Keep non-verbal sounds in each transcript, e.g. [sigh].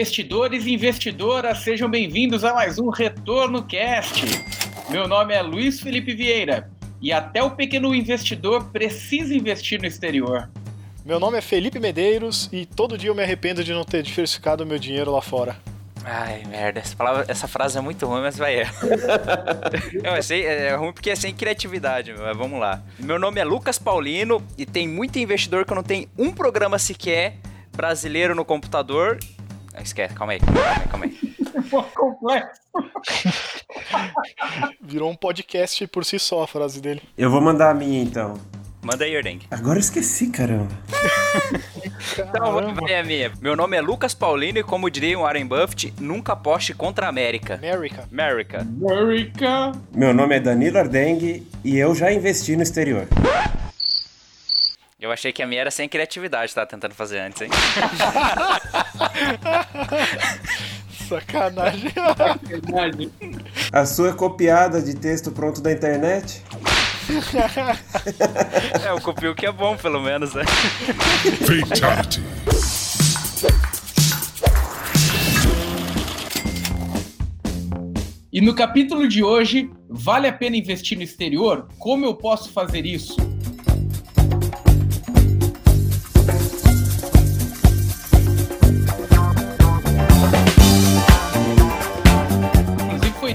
Investidores e investidoras, sejam bem-vindos a mais um Retorno Cast. Meu nome é Luiz Felipe Vieira e até o pequeno investidor precisa investir no exterior. Meu nome é Felipe Medeiros e todo dia eu me arrependo de não ter diversificado o meu dinheiro lá fora. Ai, merda, essa, palavra, essa frase é muito ruim, mas vai [laughs] é. Não, é, sem, é ruim porque é sem criatividade, mas vamos lá. Meu nome é Lucas Paulino e tem muito investidor que não tem um programa sequer brasileiro no computador Esquece, calma aí, calma aí, calma aí. [laughs] complexo. Virou um podcast por si só a frase dele. Eu vou mandar a minha então. Manda aí, Erdengue. Agora eu esqueci, caramba. então, vai a minha. Meu nome é Lucas Paulino e, como diria o Warren Buffett, nunca aposte contra a América. América. América. América. Meu nome é Danilo Ardengue e eu já investi no exterior. Eu achei que a minha era sem criatividade, tava tentando fazer antes, hein? [laughs] Sacanagem. Sacanagem. A sua é copiada de texto pronto da internet? [laughs] é, eu copio o que é bom, pelo menos, né? Fatality. E no capítulo de hoje, vale a pena investir no exterior? Como eu posso fazer isso?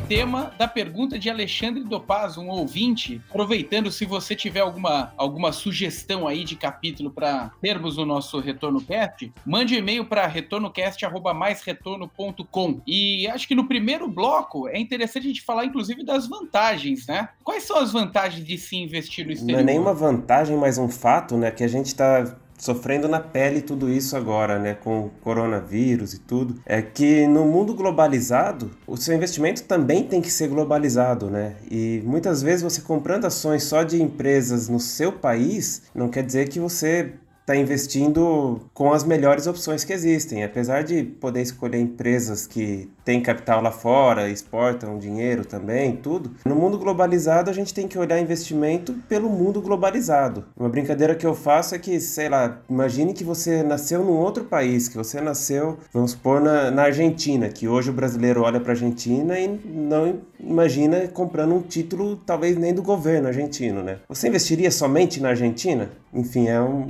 Tema da pergunta de Alexandre Dopaz, um ouvinte. Aproveitando, se você tiver alguma, alguma sugestão aí de capítulo para termos no nosso Retorno Cast, mande um e-mail para retornocast.com. E acho que no primeiro bloco é interessante a gente falar, inclusive, das vantagens, né? Quais são as vantagens de se investir no exterior? Não é nenhuma vantagem, mas um fato, né? Que a gente está sofrendo na pele tudo isso agora, né, com o coronavírus e tudo, é que no mundo globalizado, o seu investimento também tem que ser globalizado, né? E muitas vezes você comprando ações só de empresas no seu país, não quer dizer que você está investindo com as melhores opções que existem. Apesar de poder escolher empresas que têm capital lá fora, exportam dinheiro também, tudo, no mundo globalizado a gente tem que olhar investimento pelo mundo globalizado. Uma brincadeira que eu faço é que, sei lá, imagine que você nasceu num outro país, que você nasceu, vamos supor, na, na Argentina, que hoje o brasileiro olha para a Argentina e não imagina comprando um título talvez nem do governo argentino, né? Você investiria somente na Argentina? Enfim, é um,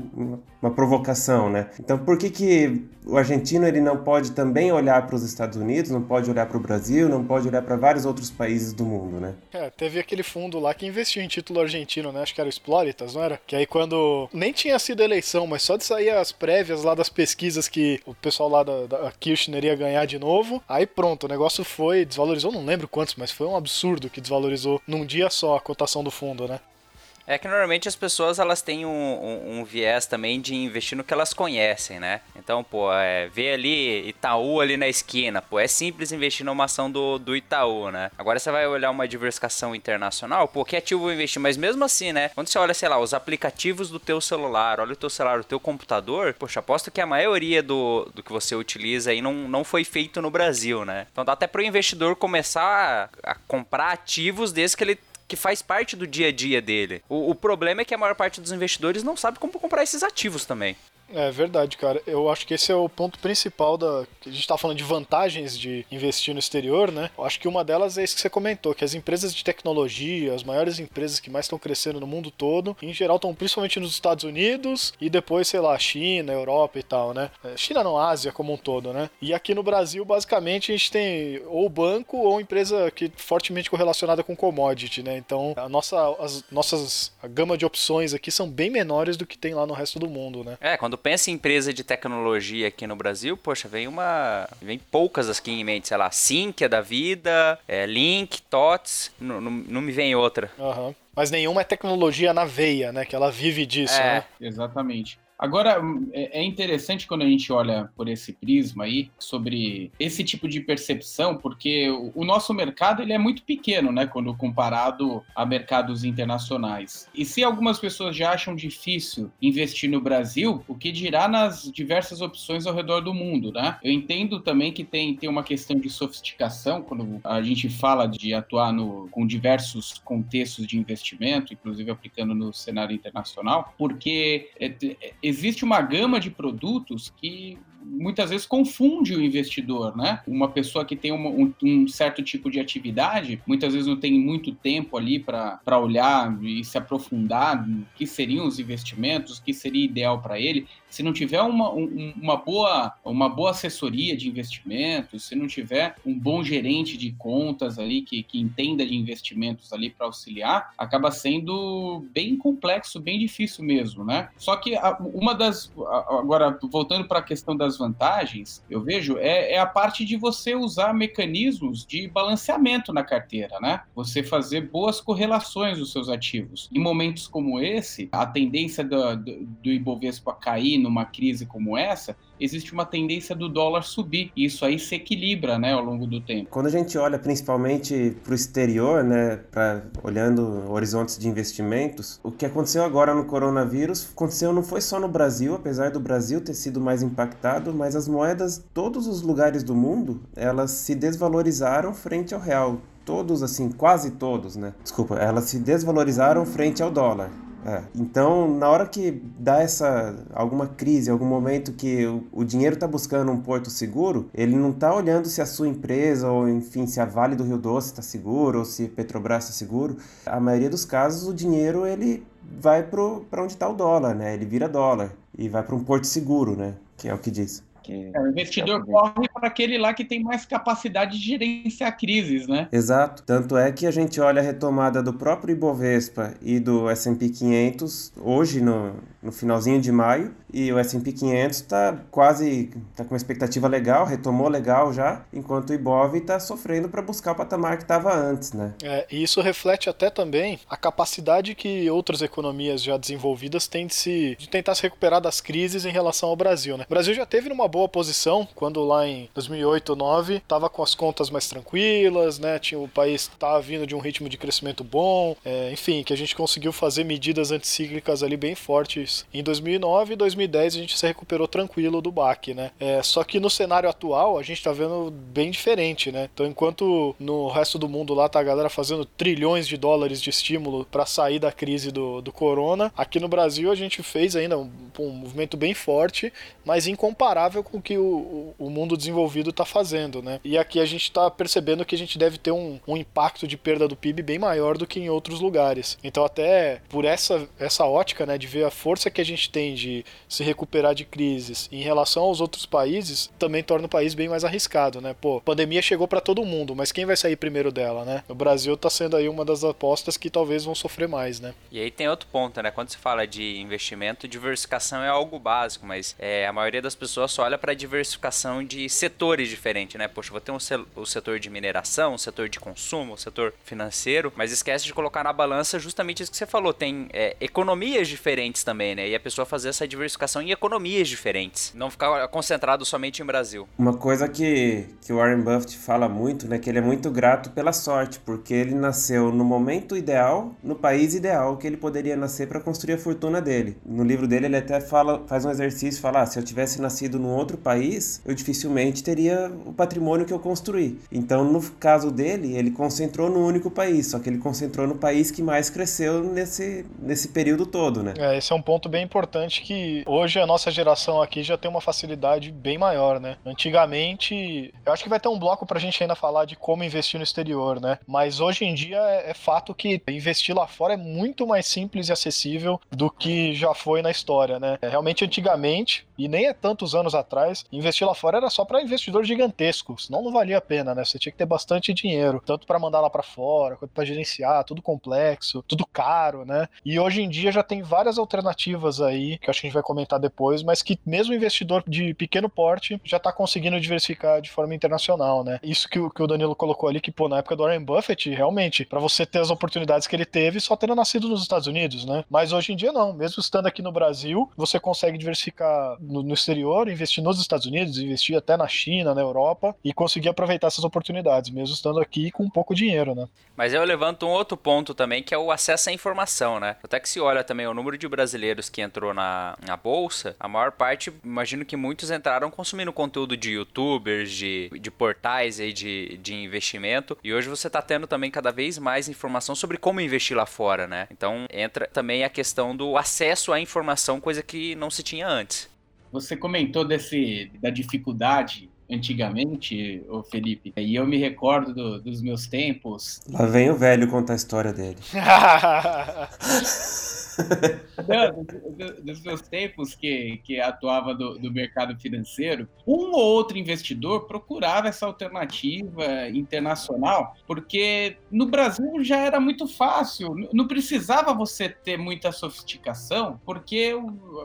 uma provocação, né? Então, por que, que o argentino ele não pode também olhar para os Estados Unidos, não pode olhar para o Brasil, não pode olhar para vários outros países do mundo, né? É, teve aquele fundo lá que investiu em título argentino, né? Acho que era o Exploritas, não era? Que aí quando nem tinha sido eleição, mas só de sair as prévias lá das pesquisas que o pessoal lá da, da Kirchner ia ganhar de novo, aí pronto, o negócio foi, desvalorizou, não lembro quantos, mas foi um absurdo que desvalorizou num dia só a cotação do fundo, né? É que normalmente as pessoas elas têm um, um, um, viés também de investir no que elas conhecem, né? Então, pô, é, vê ali Itaú ali na esquina, pô, é simples investir numa ação do, do Itaú, né? Agora você vai olhar uma diversificação internacional, pô, que ativo investir? Mas mesmo assim, né? Quando você olha, sei lá, os aplicativos do teu celular, olha o teu celular, o teu computador, poxa, aposto que a maioria do, do que você utiliza aí não, não foi feito no Brasil, né? Então dá até para o investidor começar a, a comprar ativos desde que ele que faz parte do dia a dia dele. O, o problema é que a maior parte dos investidores não sabe como comprar esses ativos também. É verdade, cara. Eu acho que esse é o ponto principal da. A gente tá falando de vantagens de investir no exterior, né? Eu acho que uma delas é isso que você comentou, que as empresas de tecnologia, as maiores empresas que mais estão crescendo no mundo todo, em geral estão principalmente nos Estados Unidos e depois, sei lá, China, Europa e tal, né? É, China não, Ásia como um todo, né? E aqui no Brasil, basicamente, a gente tem ou banco ou empresa que fortemente correlacionada com commodity, né? Então, a nossa, as nossas a gama de opções aqui são bem menores do que tem lá no resto do mundo, né? É, quando pensa em empresa de tecnologia aqui no Brasil, poxa, vem uma. Vem poucas aqui em mente, sei lá, Sinqia da vida, é, Link, TOTS, não, não, não me vem outra. Uhum. Mas nenhuma é tecnologia na veia, né? Que ela vive disso, é, né? Exatamente. Agora, é, é interessante quando a gente olha por esse prisma aí, sobre esse tipo de percepção, porque o nosso mercado ele é muito pequeno, né, quando comparado a mercados internacionais. E se algumas pessoas já acham difícil investir no Brasil, o que dirá nas diversas opções ao redor do mundo, né? Eu entendo também que tem, tem uma questão de sofisticação quando a gente fala de atuar no, com diversos contextos de investimento, inclusive aplicando no cenário internacional, porque é, é, existe uma gama de produtos que muitas vezes confunde o investidor, né? Uma pessoa que tem uma, um, um, certo tipo de atividade, muitas vezes não tem muito tempo ali para olhar e se aprofundar no que seriam os investimentos, o que seria ideal para ele se não tiver uma, um, uma, boa, uma boa assessoria de investimentos, se não tiver um bom gerente de contas ali que, que entenda de investimentos ali para auxiliar, acaba sendo bem complexo, bem difícil mesmo, né? Só que uma das. Agora, voltando para a questão das vantagens, eu vejo, é, é a parte de você usar mecanismos de balanceamento na carteira, né? Você fazer boas correlações dos seus ativos. Em momentos como esse, a tendência do, do, do Ibovespa cair numa crise como essa, existe uma tendência do dólar subir. E isso aí se equilibra, né, ao longo do tempo. Quando a gente olha principalmente para o exterior, né, pra, olhando horizontes de investimentos, o que aconteceu agora no coronavírus aconteceu não foi só no Brasil, apesar do Brasil ter sido mais impactado, mas as moedas, todos os lugares do mundo, elas se desvalorizaram frente ao real todos, assim, quase todos, né? Desculpa, elas se desvalorizaram frente ao dólar. É. Então, na hora que dá essa alguma crise, algum momento que o, o dinheiro está buscando um porto seguro, ele não está olhando se a sua empresa ou enfim se a Vale do Rio Doce está seguro ou se Petrobras está seguro. A maioria dos casos o dinheiro ele vai para onde está o dólar, né? Ele vira dólar e vai para um porto seguro, né? Que é o que diz. Que é, o investidor é corre para aquele lá que tem mais capacidade de gerenciar crises, né? Exato. Tanto é que a gente olha a retomada do próprio Ibovespa e do S&P 500 hoje no, no finalzinho de maio e o S&P 500 está quase tá com uma expectativa legal, retomou legal já, enquanto o Ibov está sofrendo para buscar o patamar que estava antes, né? É, e isso reflete até também a capacidade que outras economias já desenvolvidas têm de, se, de tentar se recuperar das crises em relação ao Brasil, né? O Brasil já teve numa boa posição quando lá em 2008 ou 2009 estava com as contas mais tranquilas, né? Tinha o país estava vindo de um ritmo de crescimento bom, é, enfim, que a gente conseguiu fazer medidas anticíclicas ali bem fortes em 2009 e 2010 a gente se recuperou tranquilo do baque, né? É, só que no cenário atual a gente tá vendo bem diferente, né? Então enquanto no resto do mundo lá tá a galera fazendo trilhões de dólares de estímulo para sair da crise do, do corona, aqui no Brasil a gente fez ainda um, um movimento bem forte, mas incomparável com o que o, o mundo desenvolvido está fazendo, né? E aqui a gente está percebendo que a gente deve ter um, um impacto de perda do PIB bem maior do que em outros lugares. Então até por essa, essa ótica, né, de ver a força que a gente tem de se recuperar de crises em relação aos outros países também torna o país bem mais arriscado, né? Pô, pandemia chegou para todo mundo, mas quem vai sair primeiro dela, né? O Brasil tá sendo aí uma das apostas que talvez vão sofrer mais, né? E aí tem outro ponto, né? Quando se fala de investimento, diversificação é algo básico, mas é, a maioria das pessoas só olha para diversificação de setores diferentes, né? Poxa, vou ter um o setor de mineração, o setor de consumo, o setor financeiro, mas esquece de colocar na balança justamente isso que você falou. Tem é, economias diferentes também, né? E a pessoa fazer essa diversificação em economias diferentes, não ficar concentrado somente em Brasil. Uma coisa que, que o Warren Buffett fala muito, né, que ele é muito grato pela sorte, porque ele nasceu no momento ideal, no país ideal que ele poderia nascer para construir a fortuna dele. No livro dele ele até fala, faz um exercício, fala, ah, se eu tivesse nascido num outro país, eu dificilmente teria o patrimônio que eu construí. Então, no caso dele, ele concentrou no único país, só que ele concentrou no país que mais cresceu nesse, nesse período todo, né? É, esse é um ponto bem importante que hoje a nossa geração aqui já tem uma facilidade bem maior, né? Antigamente, eu acho que vai ter um bloco pra gente ainda falar de como investir no exterior, né? Mas hoje em dia é, é fato que investir lá fora é muito mais simples e acessível do que já foi na história, né? É, realmente antigamente, e nem é tantos anos atrás, investir lá fora era só para investidores gigantescos, não valia a pena, né? Você tinha que ter bastante dinheiro, tanto para mandar lá para fora, quanto para gerenciar, tudo complexo, tudo caro, né? E hoje em dia já tem várias alternativas aí, que acho que a gente vai comentar depois, mas que mesmo investidor de pequeno porte já está conseguindo diversificar de forma internacional, né? Isso que, que o Danilo colocou ali, que pô, na época do Warren Buffett, realmente, para você ter as oportunidades que ele teve, só tendo nascido nos Estados Unidos, né? Mas hoje em dia não, mesmo estando aqui no Brasil, você consegue diversificar no, no exterior, investir nos Estados Unidos, investir até na China, na Europa e conseguir aproveitar essas oportunidades, mesmo estando aqui com pouco dinheiro, né? Mas eu levanto um outro ponto também, que é o acesso à informação, né? Até que se olha também o número de brasileiros que entrou na, na bolsa, a maior parte, imagino que muitos entraram consumindo conteúdo de youtubers, de, de portais aí de, de investimento. E hoje você está tendo também cada vez mais informação sobre como investir lá fora, né? Então entra também a questão do acesso à informação, coisa que não se tinha antes. Você comentou desse da dificuldade antigamente, o Felipe, e eu me recordo do, dos meus tempos. Lá vem o velho contar a história dele. [laughs] Dos, meus tempos que, que atuava do, do mercado financeiro, um ou outro investidor procurava essa alternativa internacional, porque no Brasil já era muito fácil, não precisava você ter muita sofisticação, porque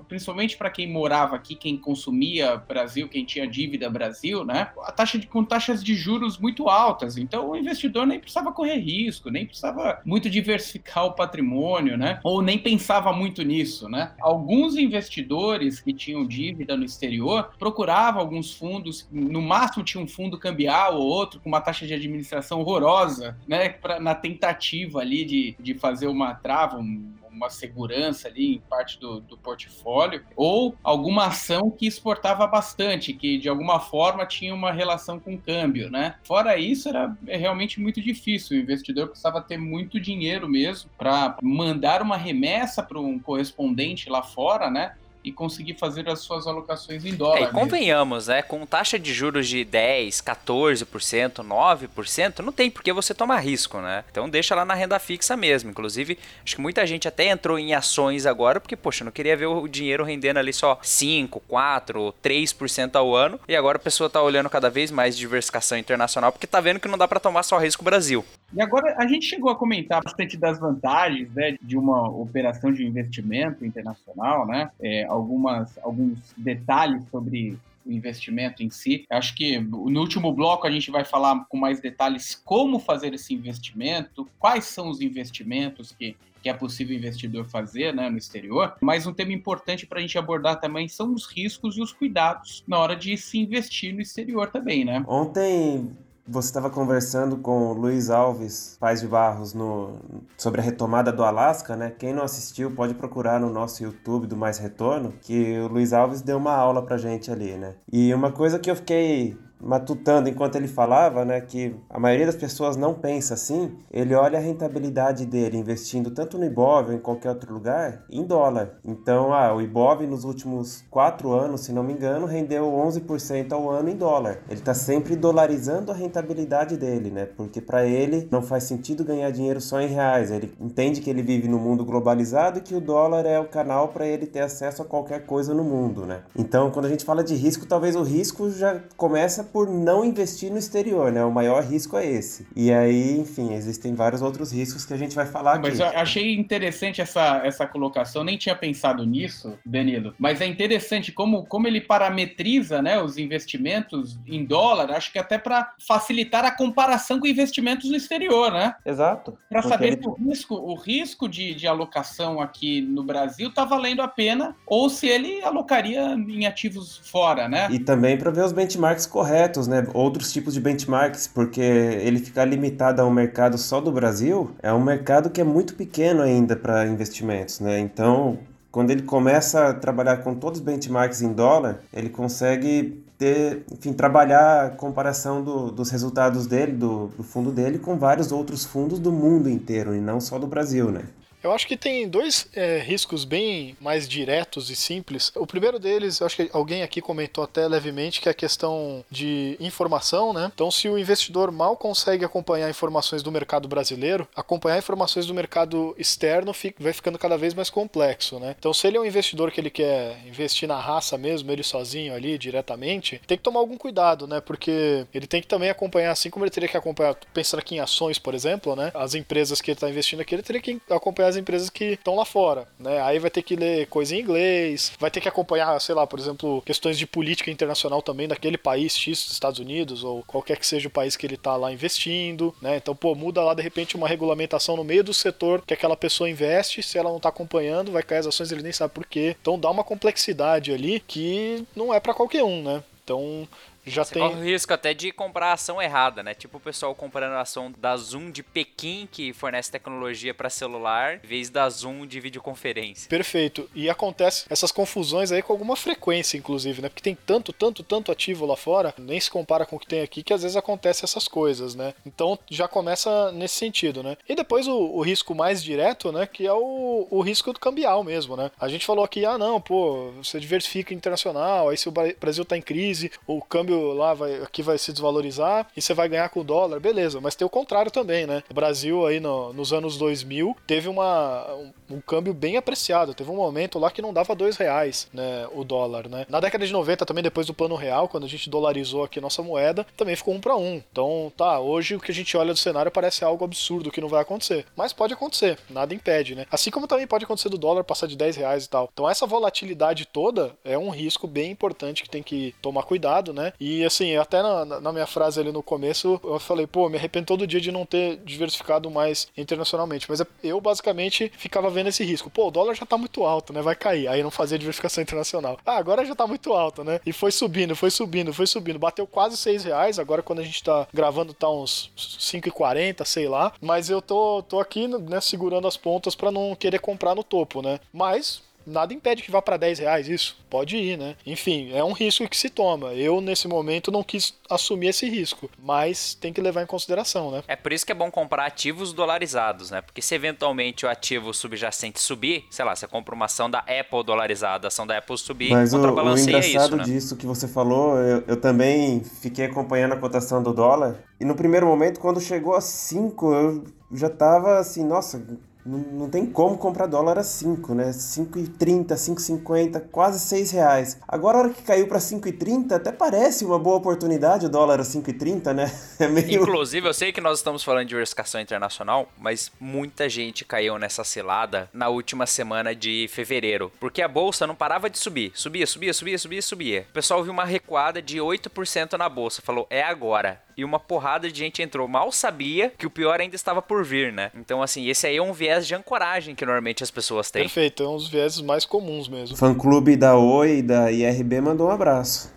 principalmente para quem morava aqui, quem consumia Brasil, quem tinha dívida Brasil, né, a taxa de, com taxas de juros muito altas, então o investidor nem precisava correr risco, nem precisava muito diversificar o patrimônio, né, ou nem pensar pensava muito nisso, né? Alguns investidores que tinham dívida no exterior procuravam alguns fundos, no máximo tinha um fundo cambial ou outro com uma taxa de administração horrorosa, né? Pra, na tentativa ali de, de fazer uma trava, um, uma segurança ali em parte do, do portfólio, ou alguma ação que exportava bastante, que de alguma forma tinha uma relação com o câmbio, né? Fora isso, era realmente muito difícil. O investidor precisava ter muito dinheiro mesmo para mandar uma remessa para um correspondente lá fora, né? E conseguir fazer as suas alocações em dólar. É, e convenhamos, né? Com taxa de juros de 10, 14%, 9%, não tem por que você tomar risco, né? Então deixa lá na renda fixa mesmo. Inclusive, acho que muita gente até entrou em ações agora, porque, poxa, não queria ver o dinheiro rendendo ali só 5, 4, 3% ao ano. E agora a pessoa tá olhando cada vez mais diversificação internacional, porque tá vendo que não dá para tomar só risco Brasil. E agora a gente chegou a comentar bastante das vantagens né, de uma operação de investimento internacional, né? É, algumas, alguns detalhes sobre o investimento em si. Acho que no último bloco a gente vai falar com mais detalhes como fazer esse investimento, quais são os investimentos que, que é possível investidor fazer né, no exterior. Mas um tema importante para a gente abordar também são os riscos e os cuidados na hora de se investir no exterior também, né? Ontem você estava conversando com o Luiz Alves, Paz de Barros, no, sobre a retomada do Alasca, né? Quem não assistiu pode procurar no nosso YouTube do Mais Retorno, que o Luiz Alves deu uma aula pra gente ali, né? E uma coisa que eu fiquei matutando enquanto ele falava, né, que a maioria das pessoas não pensa assim, ele olha a rentabilidade dele investindo tanto no Ibov ou em qualquer outro lugar em dólar. Então, ah, o Ibov nos últimos quatro anos, se não me engano, rendeu 11% ao ano em dólar. Ele está sempre dolarizando a rentabilidade dele, né, porque para ele não faz sentido ganhar dinheiro só em reais. Ele entende que ele vive no mundo globalizado e que o dólar é o canal para ele ter acesso a qualquer coisa no mundo, né. Então, quando a gente fala de risco, talvez o risco já começa por não investir no exterior, né? O maior risco é esse. E aí, enfim, existem vários outros riscos que a gente vai falar aqui. Mas eu achei interessante essa, essa colocação, nem tinha pensado nisso, Danilo, mas é interessante como, como ele parametriza né, os investimentos em dólar, acho que até para facilitar a comparação com investimentos no exterior, né? Exato. Para saber ele... o risco, o risco de, de alocação aqui no Brasil está valendo a pena ou se ele alocaria em ativos fora, né? E também para ver os benchmarks corretos corretos, né? Outros tipos de benchmarks, porque ele ficar limitado a um mercado só do Brasil é um mercado que é muito pequeno ainda para investimentos, né? Então, quando ele começa a trabalhar com todos os benchmarks em dólar, ele consegue ter, enfim, trabalhar a comparação do, dos resultados dele, do, do fundo dele, com vários outros fundos do mundo inteiro e não só do Brasil, né? Eu acho que tem dois é, riscos bem mais diretos e simples. O primeiro deles, eu acho que alguém aqui comentou até levemente, que é a questão de informação, né? Então, se o investidor mal consegue acompanhar informações do mercado brasileiro, acompanhar informações do mercado externo fica, vai ficando cada vez mais complexo, né? Então, se ele é um investidor que ele quer investir na raça mesmo, ele sozinho ali, diretamente, tem que tomar algum cuidado, né? Porque ele tem que também acompanhar, assim como ele teria que acompanhar, pensando aqui em ações, por exemplo, né? As empresas que ele está investindo aqui, ele teria que acompanhar as empresas que estão lá fora, né? Aí vai ter que ler coisa em inglês, vai ter que acompanhar, sei lá, por exemplo, questões de política internacional também daquele país X, Estados Unidos ou qualquer que seja o país que ele está lá investindo, né? Então, pô, muda lá de repente uma regulamentação no meio do setor que aquela pessoa investe, se ela não está acompanhando, vai cair as ações, ele nem sabe por quê. Então, dá uma complexidade ali que não é para qualquer um, né? Então, já Você tem. corre o risco até de comprar a ação errada, né? Tipo o pessoal comprando a ação da Zoom de Pequim, que fornece tecnologia para celular, em vez da Zoom de videoconferência. Perfeito. E acontece essas confusões aí com alguma frequência, inclusive, né? Porque tem tanto, tanto, tanto ativo lá fora, nem se compara com o que tem aqui, que às vezes acontece essas coisas, né? Então já começa nesse sentido, né? E depois o, o risco mais direto, né? Que é o, o risco do cambial mesmo, né? A gente falou aqui, ah, não, pô, você diversifica internacional, aí se o Brasil tá em crise, o câmbio lá vai, aqui vai se desvalorizar e você vai ganhar com o dólar, beleza. Mas tem o contrário também, né? O Brasil aí no, nos anos 2000 teve uma, um, um câmbio bem apreciado. Teve um momento lá que não dava dois reais, né? O dólar, né? Na década de 90 também, depois do plano real, quando a gente dolarizou aqui nossa moeda, também ficou um para um. Então, tá, hoje o que a gente olha do cenário parece algo absurdo que não vai acontecer. Mas pode acontecer, nada impede, né? Assim como também pode acontecer do dólar passar de 10 reais e tal. Então, essa volatilidade toda é um risco bem importante que tem que tomar cuidado, né? E assim, até na, na minha frase ali no começo, eu falei, pô, me arrependo todo dia de não ter diversificado mais internacionalmente. Mas eu basicamente ficava vendo esse risco. Pô, o dólar já tá muito alto, né? Vai cair. Aí não fazia diversificação internacional. Ah, agora já tá muito alto, né? E foi subindo, foi subindo, foi subindo. Bateu quase 6 reais. Agora quando a gente tá gravando tá uns 5,40, sei lá. Mas eu tô, tô aqui, né, segurando as pontas para não querer comprar no topo, né? Mas nada impede que vá para 10 reais isso. Pode ir, né? Enfim, é um risco que se toma. Eu, nesse momento, não quis assumir esse risco, mas tem que levar em consideração, né? É por isso que é bom comprar ativos dolarizados, né? Porque se eventualmente o ativo subjacente subir, sei lá, você compra uma ação da Apple dolarizada, a ação da Apple subir, Mas o, o engraçado isso, né? disso que você falou, eu, eu também fiquei acompanhando a cotação do dólar, e no primeiro momento, quando chegou a 5, eu já tava assim, nossa, não, não tem como comprar dólar a 5, né? 5,30, 5,50, quase 6 reais. Agora, a hora que caiu para 5,30, até parece uma boa oportunidade o dólar a 5,30, né? [laughs] É meio... Inclusive, eu sei que nós estamos falando de diversificação internacional, mas muita gente caiu nessa cilada na última semana de fevereiro, porque a bolsa não parava de subir. Subia, subia, subia, subia, subia. O pessoal viu uma recuada de 8% na bolsa, falou, é agora e uma porrada de gente entrou. Mal sabia que o pior ainda estava por vir, né? Então, assim, esse aí é um viés de ancoragem que normalmente as pessoas têm. Perfeito, é um dos viéses mais comuns mesmo. Fã clube da Oi e da IRB mandou um abraço.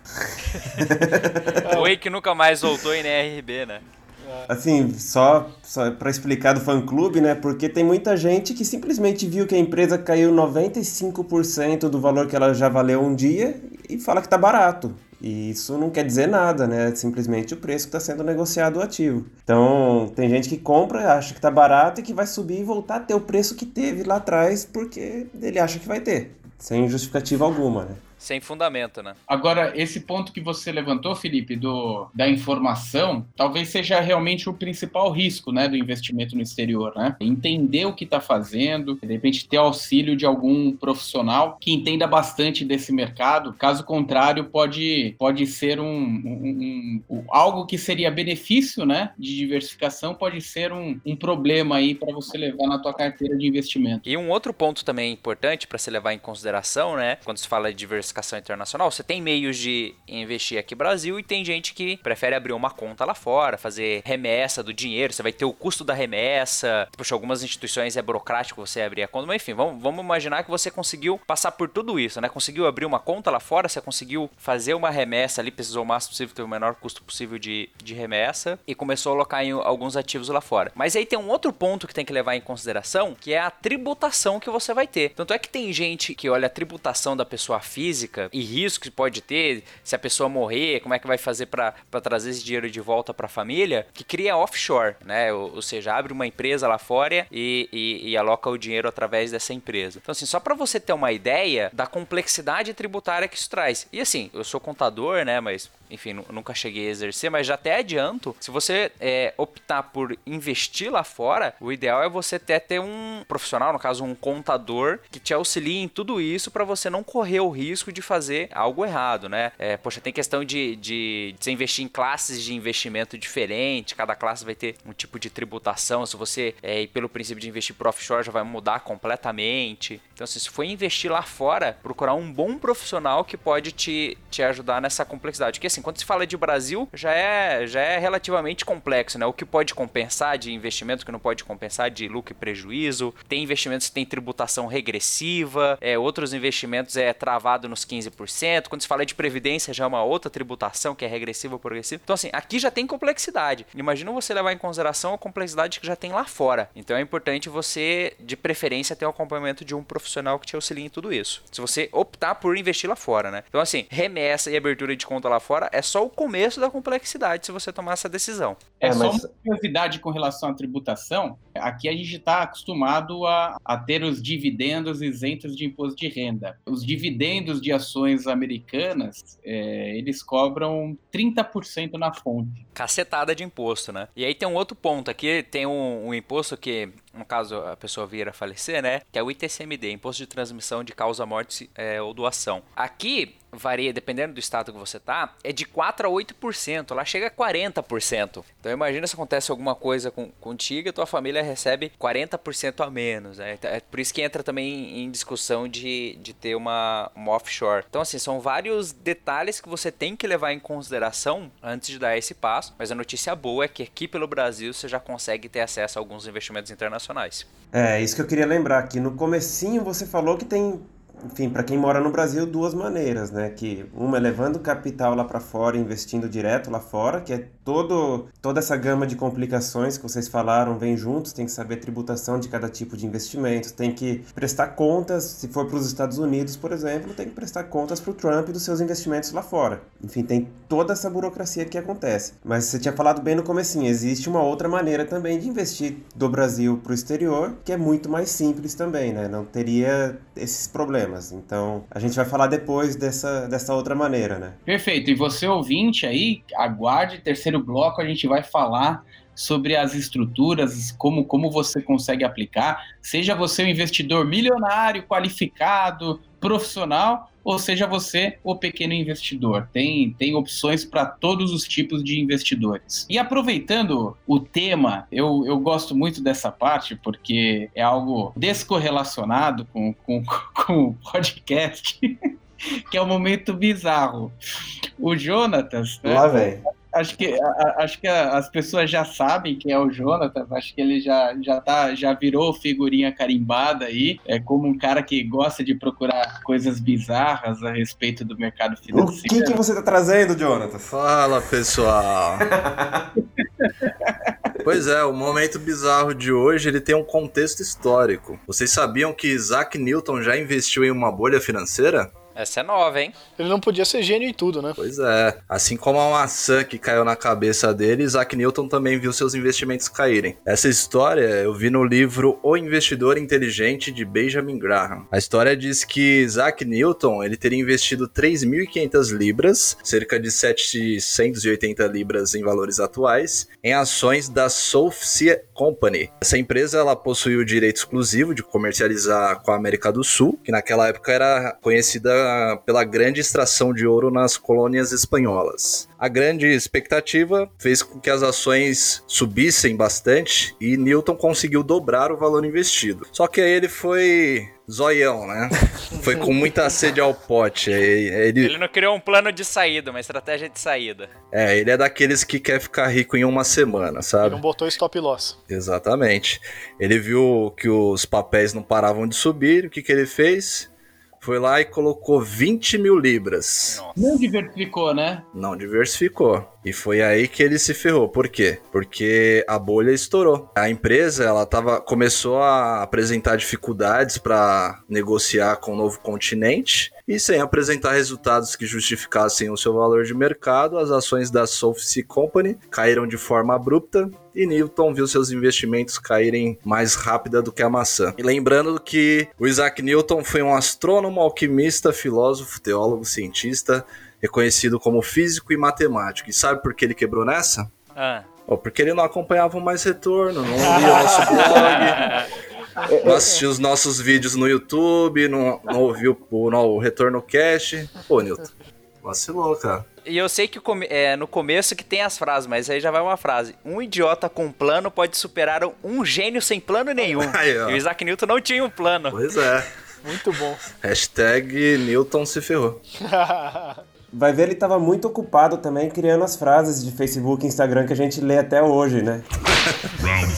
[laughs] Oi que nunca mais voltou em IRB, né? Assim, só, só para explicar do fã-clube, né? Porque tem muita gente que simplesmente viu que a empresa caiu 95% do valor que ela já valeu um dia e fala que tá barato. E isso não quer dizer nada, né? É simplesmente o preço que está sendo negociado o ativo. Então, tem gente que compra, acha que está barato e que vai subir e voltar a ter o preço que teve lá atrás porque ele acha que vai ter, sem justificativa alguma, né? Sem fundamento, né? Agora, esse ponto que você levantou, Felipe, do, da informação, talvez seja realmente o principal risco, né, do investimento no exterior, né? Entender o que está fazendo, de repente ter auxílio de algum profissional que entenda bastante desse mercado. Caso contrário, pode, pode ser um, um, um algo que seria benefício, né, de diversificação, pode ser um, um problema aí para você levar na tua carteira de investimento. E um outro ponto também importante para se levar em consideração, né, quando se fala de diversificação internacional, você tem meios de investir aqui no Brasil e tem gente que prefere abrir uma conta lá fora, fazer remessa do dinheiro, você vai ter o custo da remessa. Poxa, algumas instituições é burocrático você abrir a conta, mas enfim, vamos, vamos imaginar que você conseguiu passar por tudo isso, né? Conseguiu abrir uma conta lá fora, você conseguiu fazer uma remessa ali, precisou o máximo possível, ter o menor custo possível de, de remessa e começou a alocar em alguns ativos lá fora. Mas aí tem um outro ponto que tem que levar em consideração, que é a tributação que você vai ter. Tanto é que tem gente que olha a tributação da pessoa física física e risco que pode ter, se a pessoa morrer, como é que vai fazer para trazer esse dinheiro de volta para a família, que cria offshore, né? Ou, ou, seja, abre uma empresa lá fora e, e, e aloca o dinheiro através dessa empresa. Então, assim, só para você ter uma ideia da complexidade tributária que isso traz. E assim, eu sou contador, né? Mas enfim, nunca cheguei a exercer, mas já até adianto, se você é, optar por investir lá fora, o ideal é você até ter um profissional, no caso um contador, que te auxilie em tudo isso para você não correr o risco de fazer algo errado, né? É, poxa, tem questão de, de, de você investir em classes de investimento diferente, cada classe vai ter um tipo de tributação, se você é, ir pelo princípio de investir por offshore já vai mudar completamente. Então, assim, se for investir lá fora, procurar um bom profissional que pode te, te ajudar nessa complexidade. Porque assim, quando se fala de Brasil, já é, já é relativamente complexo, né? O que pode compensar de investimento, o que não pode compensar de lucro e prejuízo. Tem investimentos que tem tributação regressiva, é, outros investimentos é travado nos 15%. Quando se fala de previdência, já é uma outra tributação que é regressiva ou progressiva. Então, assim, aqui já tem complexidade. Imagina você levar em consideração a complexidade que já tem lá fora. Então é importante você, de preferência, ter o acompanhamento de um profissional que te auxilie em tudo isso. Se você optar por investir lá fora, né? Então, assim, remessa e abertura de conta lá fora é só o começo da complexidade se você tomar essa decisão. É, é só mas... uma curiosidade com relação à tributação. Aqui a gente está acostumado a, a ter os dividendos isentos de imposto de renda. Os dividendos de ações americanas, é, eles cobram 30% na fonte. Cacetada de imposto, né? E aí tem um outro ponto aqui, tem um, um imposto que no caso a pessoa vir a falecer, né? Que é o ITCMD, Imposto de Transmissão de Causa Morte é, ou Doação. Aqui varia, dependendo do estado que você tá, é de 4 a 8%, lá chega a 40%. Então imagina se acontece alguma coisa com, contigo e tua família recebe 40% a menos. Né? É por isso que entra também em discussão de, de ter uma, uma offshore. Então assim, são vários detalhes que você tem que levar em consideração antes de dar esse passo, mas a notícia boa é que aqui pelo Brasil você já consegue ter acesso a alguns investimentos internacionais. É, isso que eu queria lembrar, que no comecinho você falou que tem enfim, para quem mora no Brasil, duas maneiras, né? Que uma é levando capital lá para fora, investindo direto lá fora, que é todo, toda essa gama de complicações que vocês falaram vem juntos, tem que saber tributação de cada tipo de investimento, tem que prestar contas, se for para os Estados Unidos, por exemplo, tem que prestar contas para o Trump dos seus investimentos lá fora. Enfim, tem toda essa burocracia que acontece. Mas você tinha falado bem no comecinho, existe uma outra maneira também de investir do Brasil para o exterior, que é muito mais simples também, né? Não teria esses problemas. Então, a gente vai falar depois dessa, dessa outra maneira, né? Perfeito. E você ouvinte aí, aguarde terceiro bloco, a gente vai falar sobre as estruturas, como, como você consegue aplicar, seja você um investidor milionário, qualificado, profissional, ou seja você o pequeno investidor. Tem, tem opções para todos os tipos de investidores. E aproveitando o tema, eu, eu gosto muito dessa parte porque é algo descorrelacionado com, com, [laughs] com o podcast. [laughs] que é o momento bizarro. O Jonatas. Né, Lá vem acho que, a, acho que as pessoas já sabem quem é o Jonathan, acho que ele já, já, tá, já virou figurinha carimbada aí, é como um cara que gosta de procurar coisas bizarras a respeito do mercado financeiro. O que, que você tá trazendo, Jonathan? Fala, pessoal! [laughs] Pois é, o momento bizarro de hoje ele tem um contexto histórico. Vocês sabiam que Isaac Newton já investiu em uma bolha financeira? Essa é nova, hein? Ele não podia ser gênio em tudo, né? Pois é. Assim como a maçã que caiu na cabeça dele, Isaac Newton também viu seus investimentos caírem. Essa história eu vi no livro O Investidor Inteligente de Benjamin Graham. A história diz que Isaac Newton ele teria investido 3.500 libras, cerca de 780 libras em valores atuais, em ações da Sophia Company. Essa empresa ela possui o direito exclusivo de comercializar com a América do Sul, que naquela época era conhecida pela grande extração de ouro nas colônias espanholas. A grande expectativa fez com que as ações subissem bastante e Newton conseguiu dobrar o valor investido. Só que aí ele foi zoião, né? [laughs] Foi com muita sede ao pote. Ele... ele não criou um plano de saída, uma estratégia de saída. É, ele é daqueles que quer ficar rico em uma semana, sabe? Ele não botou stop loss. Exatamente. Ele viu que os papéis não paravam de subir, o que, que ele fez? Foi lá e colocou 20 mil libras. Nossa. Não diversificou, né? Não diversificou. E foi aí que ele se ferrou. Por quê? Porque a bolha estourou. A empresa, ela tava, começou a apresentar dificuldades para negociar com o novo continente e sem apresentar resultados que justificassem o seu valor de mercado, as ações da Sophie Company caíram de forma abrupta e Newton viu seus investimentos caírem mais rápida do que a maçã. E lembrando que o Isaac Newton foi um astrônomo, alquimista, filósofo, teólogo, cientista, reconhecido como físico e matemático. E sabe por que ele quebrou nessa? Ah. Oh, porque ele não acompanhava mais retorno, não lia o nosso blog, [laughs] não assistia os nossos vídeos no YouTube, não, não ouviu o, o Retorno Cash. Pô, Newton, vacilou, cara. E eu sei que é, no começo que tem as frases, mas aí já vai uma frase. Um idiota com plano pode superar um gênio sem plano nenhum. [laughs] Aí, e o Isaac Newton não tinha um plano. Pois é. Muito bom. Hashtag Newton se ferrou. [laughs] vai ver ele estava muito ocupado também criando as frases de Facebook e Instagram que a gente lê até hoje, né? Round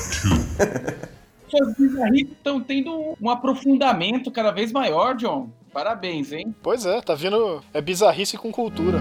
2. Suas bizarrices [laughs] estão tendo um aprofundamento cada vez maior, John. Parabéns, hein? Pois é, tá vindo. É bizarrice com cultura.